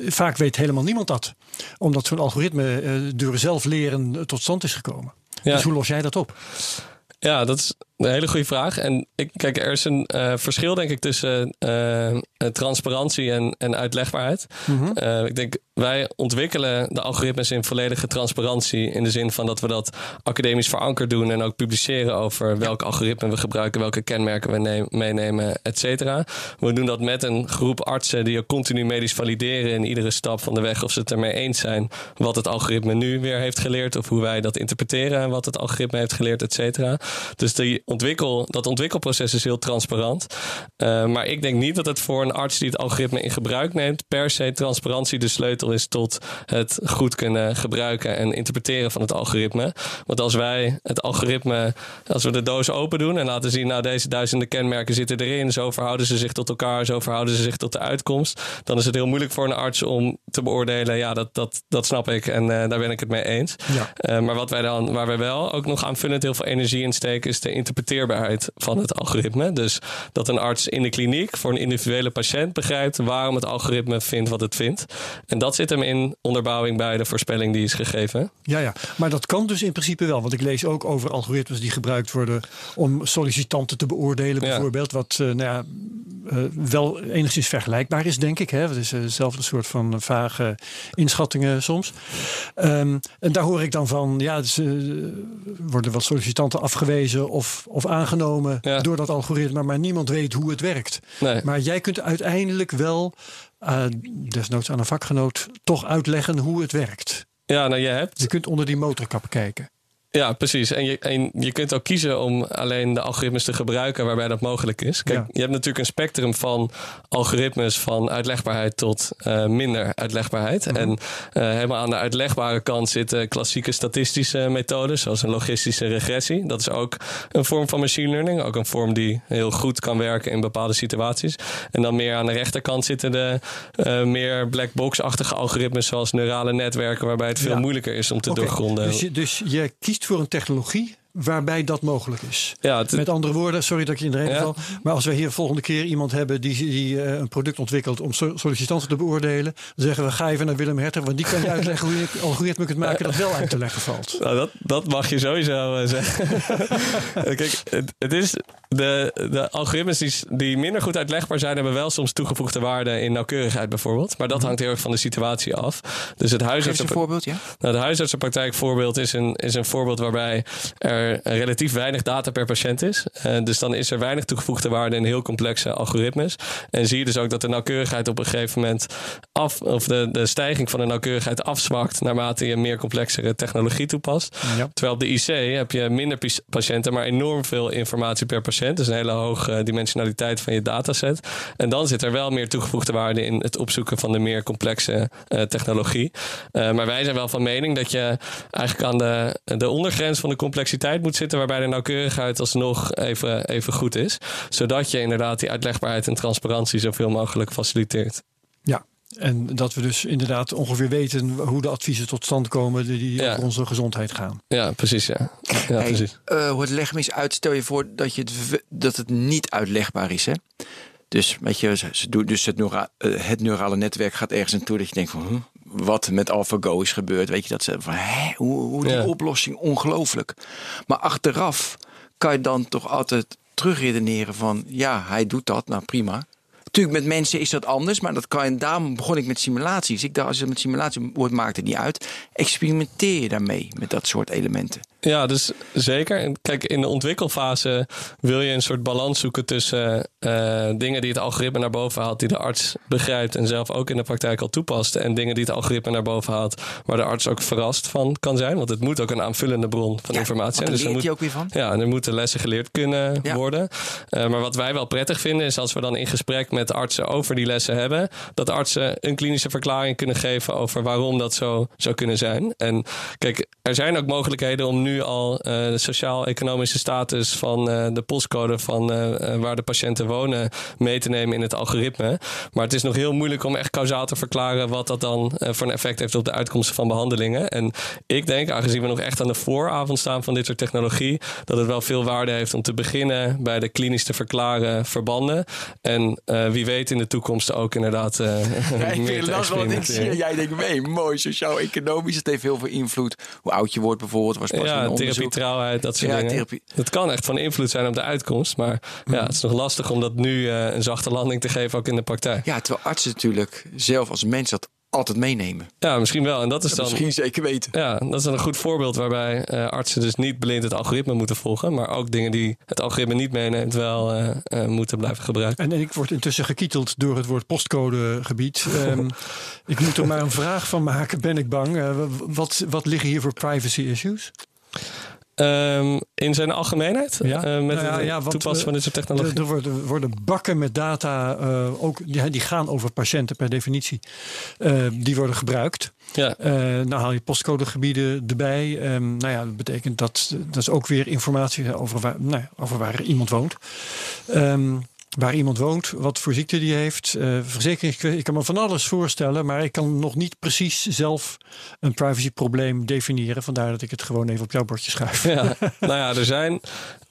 vaak weet helemaal niemand dat. Omdat zo'n algoritme eh, door zelf leren tot stand is gekomen. Ja. Dus hoe los jij dat op? Ja, dat is een hele goede vraag. En ik, kijk, er is een eh, verschil, denk ik, tussen eh, eh, transparantie en, en uitlegbaarheid. Eh, ik denk, wij ontwikkelen de algoritmes in volledige transparantie. In de zin van dat we dat academisch verankerd doen en ook publiceren over welk algoritme we gebruiken, welke kenmerken we neem- meenemen, et cetera. We doen dat met een groep artsen die ook continu medisch valideren in iedere stap van de weg of ze het ermee eens zijn wat het algoritme nu weer heeft geleerd of hoe wij dat interpreteren en wat het algoritme heeft geleerd, et cetera. Dus die ontwikkel, dat ontwikkelproces is heel transparant. Uh, maar ik denk niet dat het voor een arts die het algoritme in gebruik neemt, per se transparantie de sleutel is tot het goed kunnen gebruiken en interpreteren van het algoritme. Want als wij het algoritme, als we de doos open doen en laten zien, nou deze duizenden kenmerken zitten erin, zo verhouden ze zich tot elkaar, zo verhouden ze zich tot de uitkomst, dan is het heel moeilijk voor een arts om te beoordelen, ja, dat, dat, dat snap ik en uh, daar ben ik het mee eens. Ja. Uh, maar wat wij dan, waar wij wel ook nog aanvullend heel veel energie in steken, is de interpreteerbaarheid van het algoritme. Dus dat een arts in de kliniek voor een individuele patiënt begrijpt waarom het algoritme vindt wat het vindt. En dat zit hem in onderbouwing bij de voorspelling die is gegeven. Ja, ja, maar dat kan dus in principe wel. Want ik lees ook over algoritmes die gebruikt worden om sollicitanten te beoordelen, bijvoorbeeld. Ja. Wat uh, nou ja, uh, wel enigszins vergelijkbaar is, denk ik. Hè? Het is dezelfde soort van vage inschattingen soms. Um, en daar hoor ik dan van, ja, uh, worden wat sollicitanten afgewezen of, of aangenomen ja. door dat algoritme, maar niemand weet hoe het werkt. Nee. Maar jij kunt uiteindelijk wel, uh, desnoods aan een vakgenoot, toch uitleggen hoe het werkt. Ja, nou je hebt. Je kunt onder die motorkap kijken. Ja, precies. En je, en je kunt ook kiezen om alleen de algoritmes te gebruiken waarbij dat mogelijk is. Kijk, ja. je hebt natuurlijk een spectrum van algoritmes van uitlegbaarheid tot uh, minder uitlegbaarheid. Mm -hmm. En uh, helemaal aan de uitlegbare kant zitten klassieke statistische methodes, zoals een logistische regressie. Dat is ook een vorm van machine learning. Ook een vorm die heel goed kan werken in bepaalde situaties. En dan meer aan de rechterkant zitten de uh, meer black box-achtige algoritmes, zoals neurale netwerken, waarbij het veel ja. moeilijker is om te okay. doorgronden. Dus je, dus je kiest voor een technologie waarbij dat mogelijk is. Ja, Met andere woorden, sorry dat ik je in de reden ja. val, maar als we hier volgende keer iemand hebben die, die uh, een product ontwikkelt om sollicitanten te beoordelen, dan zeggen we ga even naar Willem Herter, want die kan je uitleggen hoe je het algoritme kunt maken dat wel uit te leggen valt. Nou, dat, dat mag je sowieso uh, zeggen. Kijk, het, het, is de, de algoritmes die, die minder goed uitlegbaar zijn, hebben wel soms toegevoegde waarde in nauwkeurigheid bijvoorbeeld. Maar dat hangt heel erg van de situatie af. Dus het huisartsen... een voorbeeld, ja? Nou, het huisartsenpraktijkvoorbeeld is een, is een voorbeeld waarbij er er relatief weinig data per patiënt is. Uh, dus dan is er weinig toegevoegde waarde in heel complexe algoritmes. En zie je dus ook dat de nauwkeurigheid op een gegeven moment af, of de, de stijging van de nauwkeurigheid afzwakt naarmate je meer complexere technologie toepast. Ja. Terwijl op de IC heb je minder patiënten, maar enorm veel informatie per patiënt. Dus een hele hoge dimensionaliteit van je dataset. En dan zit er wel meer toegevoegde waarde in het opzoeken van de meer complexe uh, technologie. Uh, maar wij zijn wel van mening dat je eigenlijk aan de, de ondergrens van de complexiteit moet zitten, waarbij de nauwkeurigheid alsnog even, even goed is. Zodat je inderdaad die uitlegbaarheid en transparantie zoveel mogelijk faciliteert. Ja, en dat we dus inderdaad ongeveer weten hoe de adviezen tot stand komen die over onze gezondheid gaan. Ja, precies. Ja. ja hey, precies. Uh, hoe het leg me eens uit, stel je voor dat, je het, dat het niet uitlegbaar is. Hè? Dus, weet je, ze doen dus het, neura, het neurale netwerk gaat ergens naartoe dat je denkt van, huh, wat met AlphaGo is gebeurd. Weet je, dat ze van, hè, hoe, hoe die ja. oplossing, ongelooflijk. Maar achteraf kan je dan toch altijd terugredeneren van, ja, hij doet dat, nou prima. Natuurlijk, met mensen is dat anders, maar dat kan je, daarom begon ik met simulaties. Ik dacht, als je met simulatie wordt, maakt het niet uit. Experimenteer je daarmee met dat soort elementen. Ja, dus zeker. Kijk, in de ontwikkelfase wil je een soort balans zoeken tussen uh, dingen die het algoritme naar boven haalt, die de arts begrijpt en zelf ook in de praktijk al toepast. En dingen die het algoritme naar boven haalt, waar de arts ook verrast van kan zijn. Want het moet ook een aanvullende bron van ja, informatie zijn. Dus er moet je ook weer van. Ja, en er moeten lessen geleerd kunnen ja. worden. Uh, maar wat wij wel prettig vinden, is als we dan in gesprek met artsen over die lessen hebben, dat artsen een klinische verklaring kunnen geven over waarom dat zo zou kunnen zijn. En kijk, er zijn ook mogelijkheden om nu al uh, de sociaal-economische status van uh, de postcode van uh, waar de patiënten wonen mee te nemen in het algoritme. Maar het is nog heel moeilijk om echt kausaal te verklaren wat dat dan voor een effect heeft op de uitkomsten van behandelingen. En ik denk, aangezien we nog echt aan de vooravond staan van dit soort technologie, dat het wel veel waarde heeft om te beginnen bij de klinisch te verklaren verbanden. En wie weet in de toekomst ook inderdaad. ja, ik te dat wel ik zie. Jij denkt mee, mooi, sociaal-economisch. Het heeft heel veel invloed. Hoe oud je wordt bijvoorbeeld. Was pas ja, een therapietrouwheid, dat soort Ja, dingen. therapie. Het kan echt van invloed zijn op de uitkomst. Maar ja, het is nog lastig om dat nu eh, een zachte landing te geven, ook in de praktijk. Ja, terwijl artsen natuurlijk zelf als mens dat altijd meenemen. Ja, misschien wel. En dat is dan. Misschien zeker weten. Ja, dat is dan een goed voorbeeld waarbij eh, artsen dus niet blind het algoritme moeten volgen, maar ook dingen die het algoritme niet meeneemt wel eh, eh, moeten blijven gebruiken. En ik word intussen gekieteld door het woord postcodegebied. Ehm, ik moet er maar een vraag van maken, ben ik bang. Eh, wat, wat liggen hier voor privacy issues? Ehm, in zijn algemeenheid? Ja. Eh, met Nou ja, ja, toepassen van dit soort Er, technologie? er worden, worden bakken met data, eh, ook, die, die gaan over patiënten per definitie. Eh, die worden gebruikt. Ja. Eh nou haal je postcodegebieden erbij. Ehm, nou ja, dat betekent dat dat is ook weer informatie over waar, nou ja, over waar iemand woont. Ehm, waar iemand woont, wat voor ziekte die heeft, eh verzekeringskwestie. Ik kan me van alles voorstellen, maar ik kan nog niet precies zelf een privacyprobleem definiëren. Vandaar dat ik het gewoon even op jouw bordje schuif. Ja, nou ja, er zijn,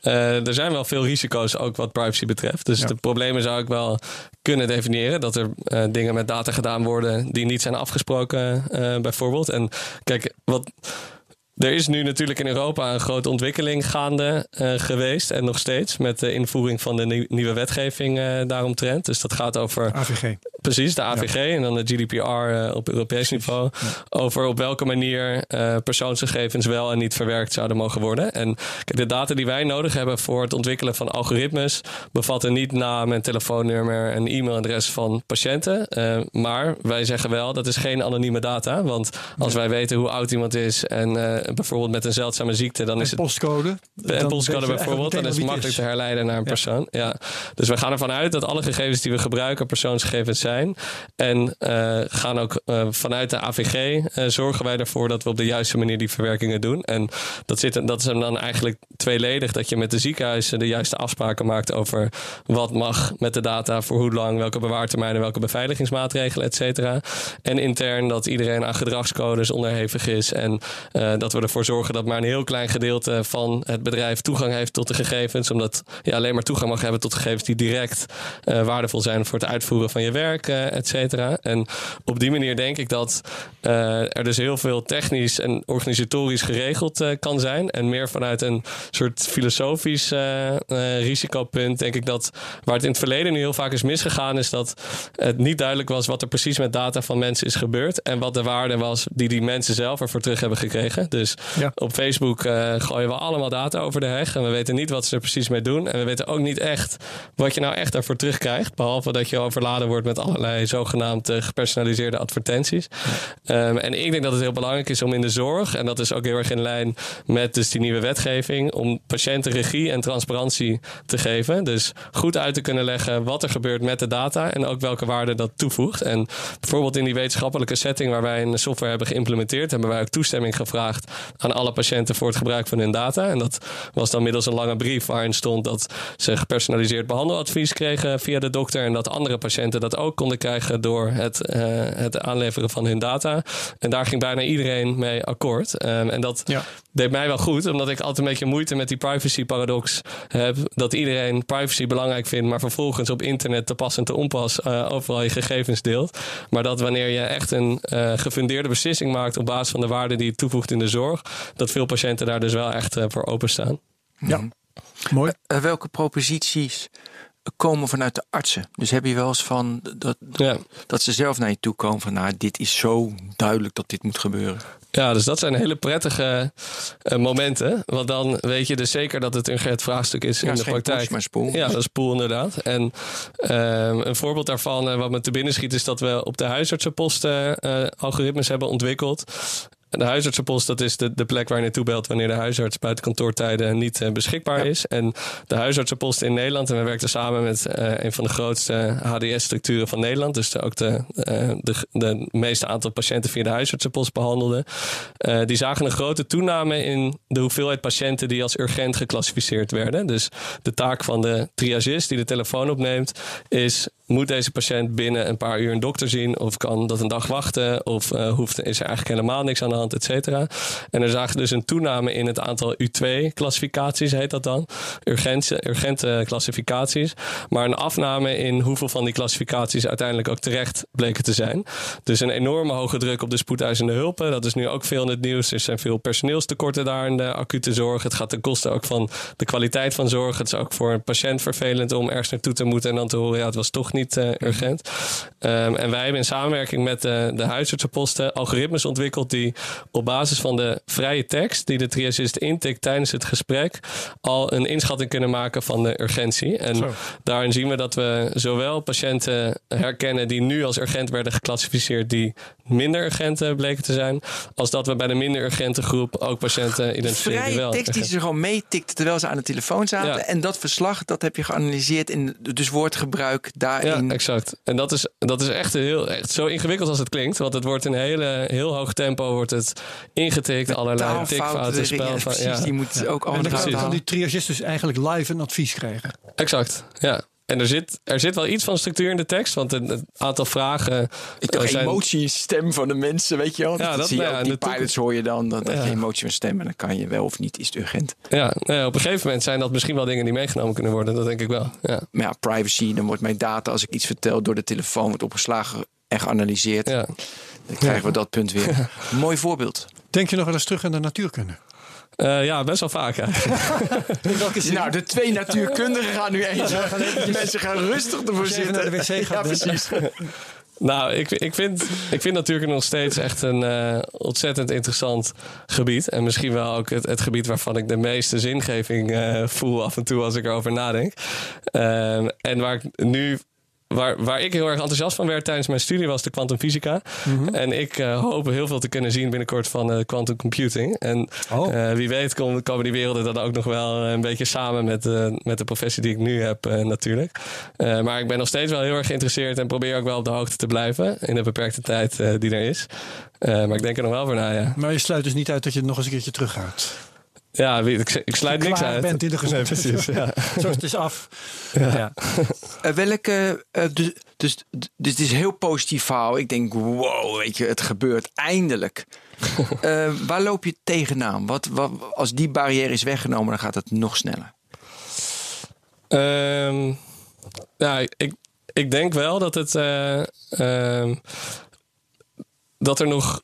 eh, er zijn wel veel risico's ook wat privacy betreft. Dus Ja. de problemen zou ik wel kunnen definiëren. Dat er eh, dingen met data gedaan worden die niet zijn afgesproken, bijvoorbeeld. En kijk, wat. Er is nu natuurlijk in Europa een grote ontwikkeling gaande eh, geweest. En nog steeds met de invoering van de nieuw- nieuwe wetgeving eh daaromtrent. Dus dat gaat over AVG. Precies, de AVG en dan de GDPR eh, op Europees niveau. Over op welke manier persoonsgegevens wel en niet verwerkt zouden mogen worden. En kijk, de data die wij nodig hebben voor het ontwikkelen van algoritmes bevatten niet naam en telefoonnummer en e-mailadres van patiënten. Maar wij zeggen wel dat is geen anonieme data. Want als wij weten hoe oud iemand is en bijvoorbeeld met een zeldzame ziekte, dan is het postcode. en postcode bijvoorbeeld, dan is het makkelijk te herleiden naar een persoon. Ja. Dus we gaan ervan uit dat alle gegevens die we gebruiken persoonsgegevens zijn. En eh, gaan ook eh, vanuit de AVG eh, zorgen wij ervoor dat we op de juiste manier die verwerkingen doen. En dat, zit, dat is hem dan eigenlijk tweeledig. Dat je met de ziekenhuizen de juiste afspraken maakt over wat mag met de data, voor hoe lang, welke bewaartermijnen, welke beveiligingsmaatregelen, et cetera. En intern dat iedereen aan gedragscodes onderhevig is. En eh, dat we ervoor zorgen dat maar een heel klein gedeelte van het bedrijf toegang heeft tot de gegevens. Omdat je alleen maar toegang mag hebben tot gegevens die direct eh, waardevol zijn voor het uitvoeren van je werk, eh et cetera. En op die manier denk ik dat eh, er dus heel veel technisch en organisatorisch geregeld kan zijn. En meer vanuit een soort filosofisch risicopunt denk ik dat waar het in het verleden nu heel vaak is misgegaan, is dat het niet duidelijk was wat er precies met data van mensen is gebeurd. En wat de waarde was die die mensen zelf ervoor terug hebben gekregen. Dus Dus Ja. op Facebook eh, gooien we allemaal data over de heg. En we weten niet wat ze er precies mee doen. En we weten ook niet echt wat je nou echt daarvoor terugkrijgt. Behalve dat je overladen wordt met allerlei zogenaamd eh, gepersonaliseerde advertenties. Ehm, en ik denk dat het heel belangrijk is om in de zorg, en dat is ook heel erg in lijn met dus die nieuwe wetgeving, om patiënten regie en transparantie te geven. Dus goed uit te kunnen leggen wat er gebeurt met de data en ook welke waarde dat toevoegt. En bijvoorbeeld in die wetenschappelijke setting waar wij een software hebben geïmplementeerd, hebben wij ook toestemming gevraagd aan alle patiënten voor het gebruik van hun data. En dat was dan middels een lange brief waarin stond dat ze gepersonaliseerd behandeladvies kregen via de dokter en dat andere patiënten dat ook konden krijgen door het, eh, het aanleveren van hun data. En daar ging bijna iedereen mee akkoord. Ehm, en dat Ja. deed mij wel goed, omdat ik altijd een beetje moeite met die privacy paradox heb. Dat iedereen privacy belangrijk vindt, maar vervolgens op internet te pas en te onpas eh, overal je gegevens deelt. Maar dat wanneer je echt een eh, gefundeerde beslissing maakt op basis van de waarde die je toevoegt in de zorg, dat veel patiënten daar dus wel echt eh, voor openstaan. Ja, mooi. Eh, welke proposities komen vanuit de artsen? Dus heb je wel eens van dat, Ja. dat ze zelf naar je toe komen van nou, dit is zo duidelijk dat dit moet gebeuren. Ja, dus dat zijn hele prettige eh, momenten. Want dan weet je dus zeker dat het een het vraagstuk is Ja, in is de geen praktijk. push, maar spoel. Ja, dat is pool inderdaad. En ehm, een voorbeeld daarvan, eh, wat me te binnen schiet, is dat we op de huisartsenposten eh, algoritmes hebben ontwikkeld. De huisartsenpost, dat is de, de plek waar je naartoe belt wanneer de huisarts buiten kantoortijden niet eh, beschikbaar is. En de huisartsenpost in Nederland, en we werkten samen met eh, een van de grootste HDS-structuren van Nederland, dus de, ook de, eh, de, de meeste aantal patiënten via de huisartsenpost behandelden. Eh, die zagen een grote toename in de hoeveelheid patiënten die als urgent geclassificeerd werden. Dus de taak van de triagist die de telefoon opneemt is moet deze patiënt binnen een paar uur een dokter zien? Of kan dat een dag wachten? Of hoeft, is er eigenlijk helemaal niks aan de hand, cetera? En er zagen dus een toename in het aantal U2-classificaties, heet dat dan. Urgente, urgente klassificaties. Maar een afname in hoeveel van die klassificaties uiteindelijk ook terecht bleken te zijn. Dus een enorme hoge druk op de spoedeisende hulpen. Dat is nu ook veel in het nieuws. Er zijn veel personeelstekorten daar in de acute zorg. Het gaat ten koste ook van de kwaliteit van zorg. Het is ook voor een patiënt vervelend om ergens naartoe te moeten en dan te horen, ja, het was toch niet eh, urgent. Ehm, en wij hebben in samenwerking met de, de huisartsenposten algoritmes ontwikkeld die op basis van de vrije tekst die de triagist intikt tijdens het gesprek al een inschatting kunnen maken van de urgentie. En Zo. daarin zien we dat we zowel patiënten herkennen die nu als urgent werden geclassificeerd, die minder urgent eh, bleken te zijn, als dat we bij de minder urgente groep ook patiënten identificeren die Vrije wel. tekst die ze gewoon meetikten terwijl ze aan de telefoon zaten. Ja. En dat verslag, dat heb je geanalyseerd in dus woordgebruik daarin. Ja, exact. En dat is, dat is echt, heel, echt zo ingewikkeld als het klinkt. Want het wordt in een hele, heel hoog tempo wordt het ingetikt. allerlei tikfouten, spelfouten. Ja, die moet ook En allemaal dan kan, kan halen. die triagist dus eigenlijk live een advies krijgen. exact. Ja. En er zit, er zit wel iets van structuur in de tekst. Want het aantal vragen... Ik er dacht, zijn- emotie stem van de mensen, weet je wel. Ja, dat, dat- zie je ook. Die de pilots hoor je dan, dat, dat Ja. je emotie van stem. En dan kan je wel of niet, is het urgent. Ja, nou ja, op een gegeven moment zijn dat misschien wel dingen die meegenomen kunnen worden. Dat denk ik wel. Ja. Maar ja, privacy, dan wordt mijn data, als ik iets vertel, door de telefoon wordt opgeslagen en geanalyseerd. Ja. Dan krijgen we dat punt weer. Mooi voorbeeld. Denk je nog wel eens terug aan de natuurkunde? Eh, ja, best wel vaak eigenlijk. Nou, de twee natuurkundigen gaan nu eens. Mensen gaan rustig ervoor zitten. naar de wc Ja, precies. Nou, ik, ik, vind, ik vind natuurlijk nog steeds echt een eh, ontzettend interessant gebied. En misschien wel ook het, het gebied waarvan ik de meeste zingeving eh, voel af en toe als ik erover nadenk. Ehm, en waar ik nu. Waar, waar ik heel erg enthousiast van werd tijdens mijn studie was de kwantumfysica. En ik eh, hoop heel veel te kunnen zien binnenkort van eh, quantum computing. En Oh. eh, wie weet komen, komen die werelden dan ook nog wel een beetje samen met, met de professie die ik nu heb natuurlijk. Maar ik ben nog steeds wel heel erg geïnteresseerd en probeer ook wel op de hoogte te blijven in de beperkte tijd die er is. Maar ik denk er nog wel voor na, ja. Maar je sluit dus niet uit dat je nog eens een keertje teruggaat. Ja, ik, ik sluit niks Klaar uit. bent in de gezondheid. Nee, precies, ja. Zo is het is af. Ja. Eh, welke, eh, dus, dus, dus het is een heel positief verhaal. Ik denk, wow, weet je, het gebeurt eindelijk. Eh, waar loop je tegenaan? Wat, wat, als die barrière is weggenomen, dan gaat het nog sneller. Ehm, nou, ik, ik denk wel dat het. eh, ehm, dat er nog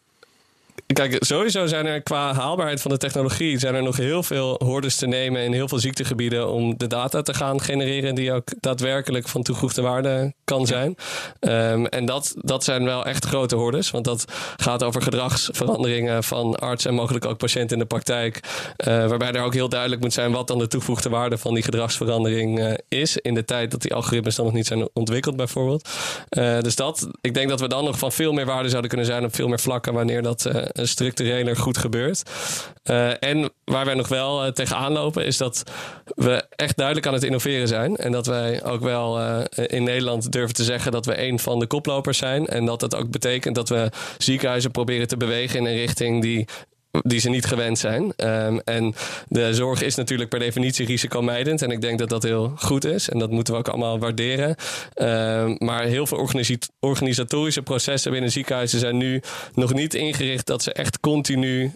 Kijk, sowieso zijn er qua haalbaarheid van de technologie zijn er nog heel veel hordes te nemen in heel veel ziektegebieden om de data te gaan genereren die ook daadwerkelijk van toegevoegde waarde kan zijn. Ehm, en dat, dat zijn wel echt grote hordes, want dat gaat over gedragsveranderingen van arts en mogelijk ook patiënten in de praktijk. Uh, waarbij er ook heel duidelijk moet zijn wat dan de toegevoegde waarde van die gedragsverandering uh, is in de tijd dat die algoritmes dan nog niet zijn ontwikkeld, bijvoorbeeld. Uh, dus dat, ik denk dat we dan nog van veel meer waarde zouden kunnen zijn op veel meer vlakken wanneer dat structureler goed gebeurt. Uh, en waar wij nog wel uh, tegenaan lopen, is dat we echt duidelijk aan het innoveren zijn. En dat wij ook wel uh, in Nederland durven te zeggen dat we een van de koplopers zijn. En dat dat ook betekent dat we ziekenhuizen proberen te bewegen in een richting die die ze niet gewend zijn. Um, en de zorg is natuurlijk per definitie risicomijdend. En ik denk dat dat heel goed is. En dat moeten we ook allemaal waarderen. Um, maar heel veel organisatorische processen binnen ziekenhuizen zijn nu nog niet ingericht dat ze echt continu uh,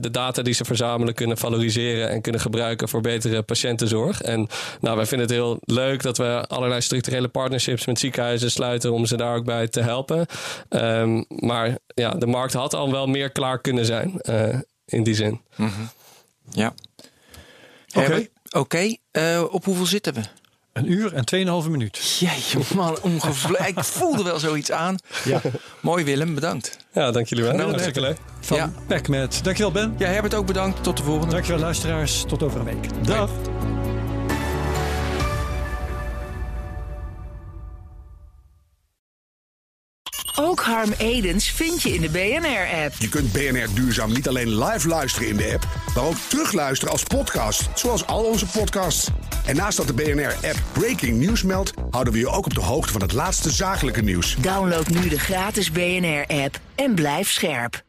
de data die ze verzamelen kunnen valoriseren en kunnen gebruiken voor betere patiëntenzorg. En nou, wij vinden het heel leuk dat we allerlei structurele partnerships met ziekenhuizen sluiten om ze daar ook bij te helpen. Um, maar ja, de markt had al wel meer klaar kunnen zijn. Uh, in die zin. Mm -hmm. Ja. Oké. Okay. Oké, okay. uh, op hoeveel zitten we? Een uur en tweeënhalve minuut. Jeetje man, ongeveer. ik voelde wel zoiets aan. Ja. Mooi Willem, bedankt. Ja, dank jullie wel. Hartstikke leuk. Van ja. PacMed. Dankjewel Ben. Ja, Herbert ook bedankt. Tot de volgende. Dankjewel luisteraars. Tot over een week. Dag. Ook Harm Edens vind je in de BNR-app. Je kunt BNR Duurzaam niet alleen live luisteren in de app, maar ook terugluisteren als podcast, zoals al onze podcasts. En naast dat de BNR-app Breaking News meldt, houden we je ook op de hoogte van het laatste zakelijke nieuws. Download nu de gratis BNR-app en blijf scherp.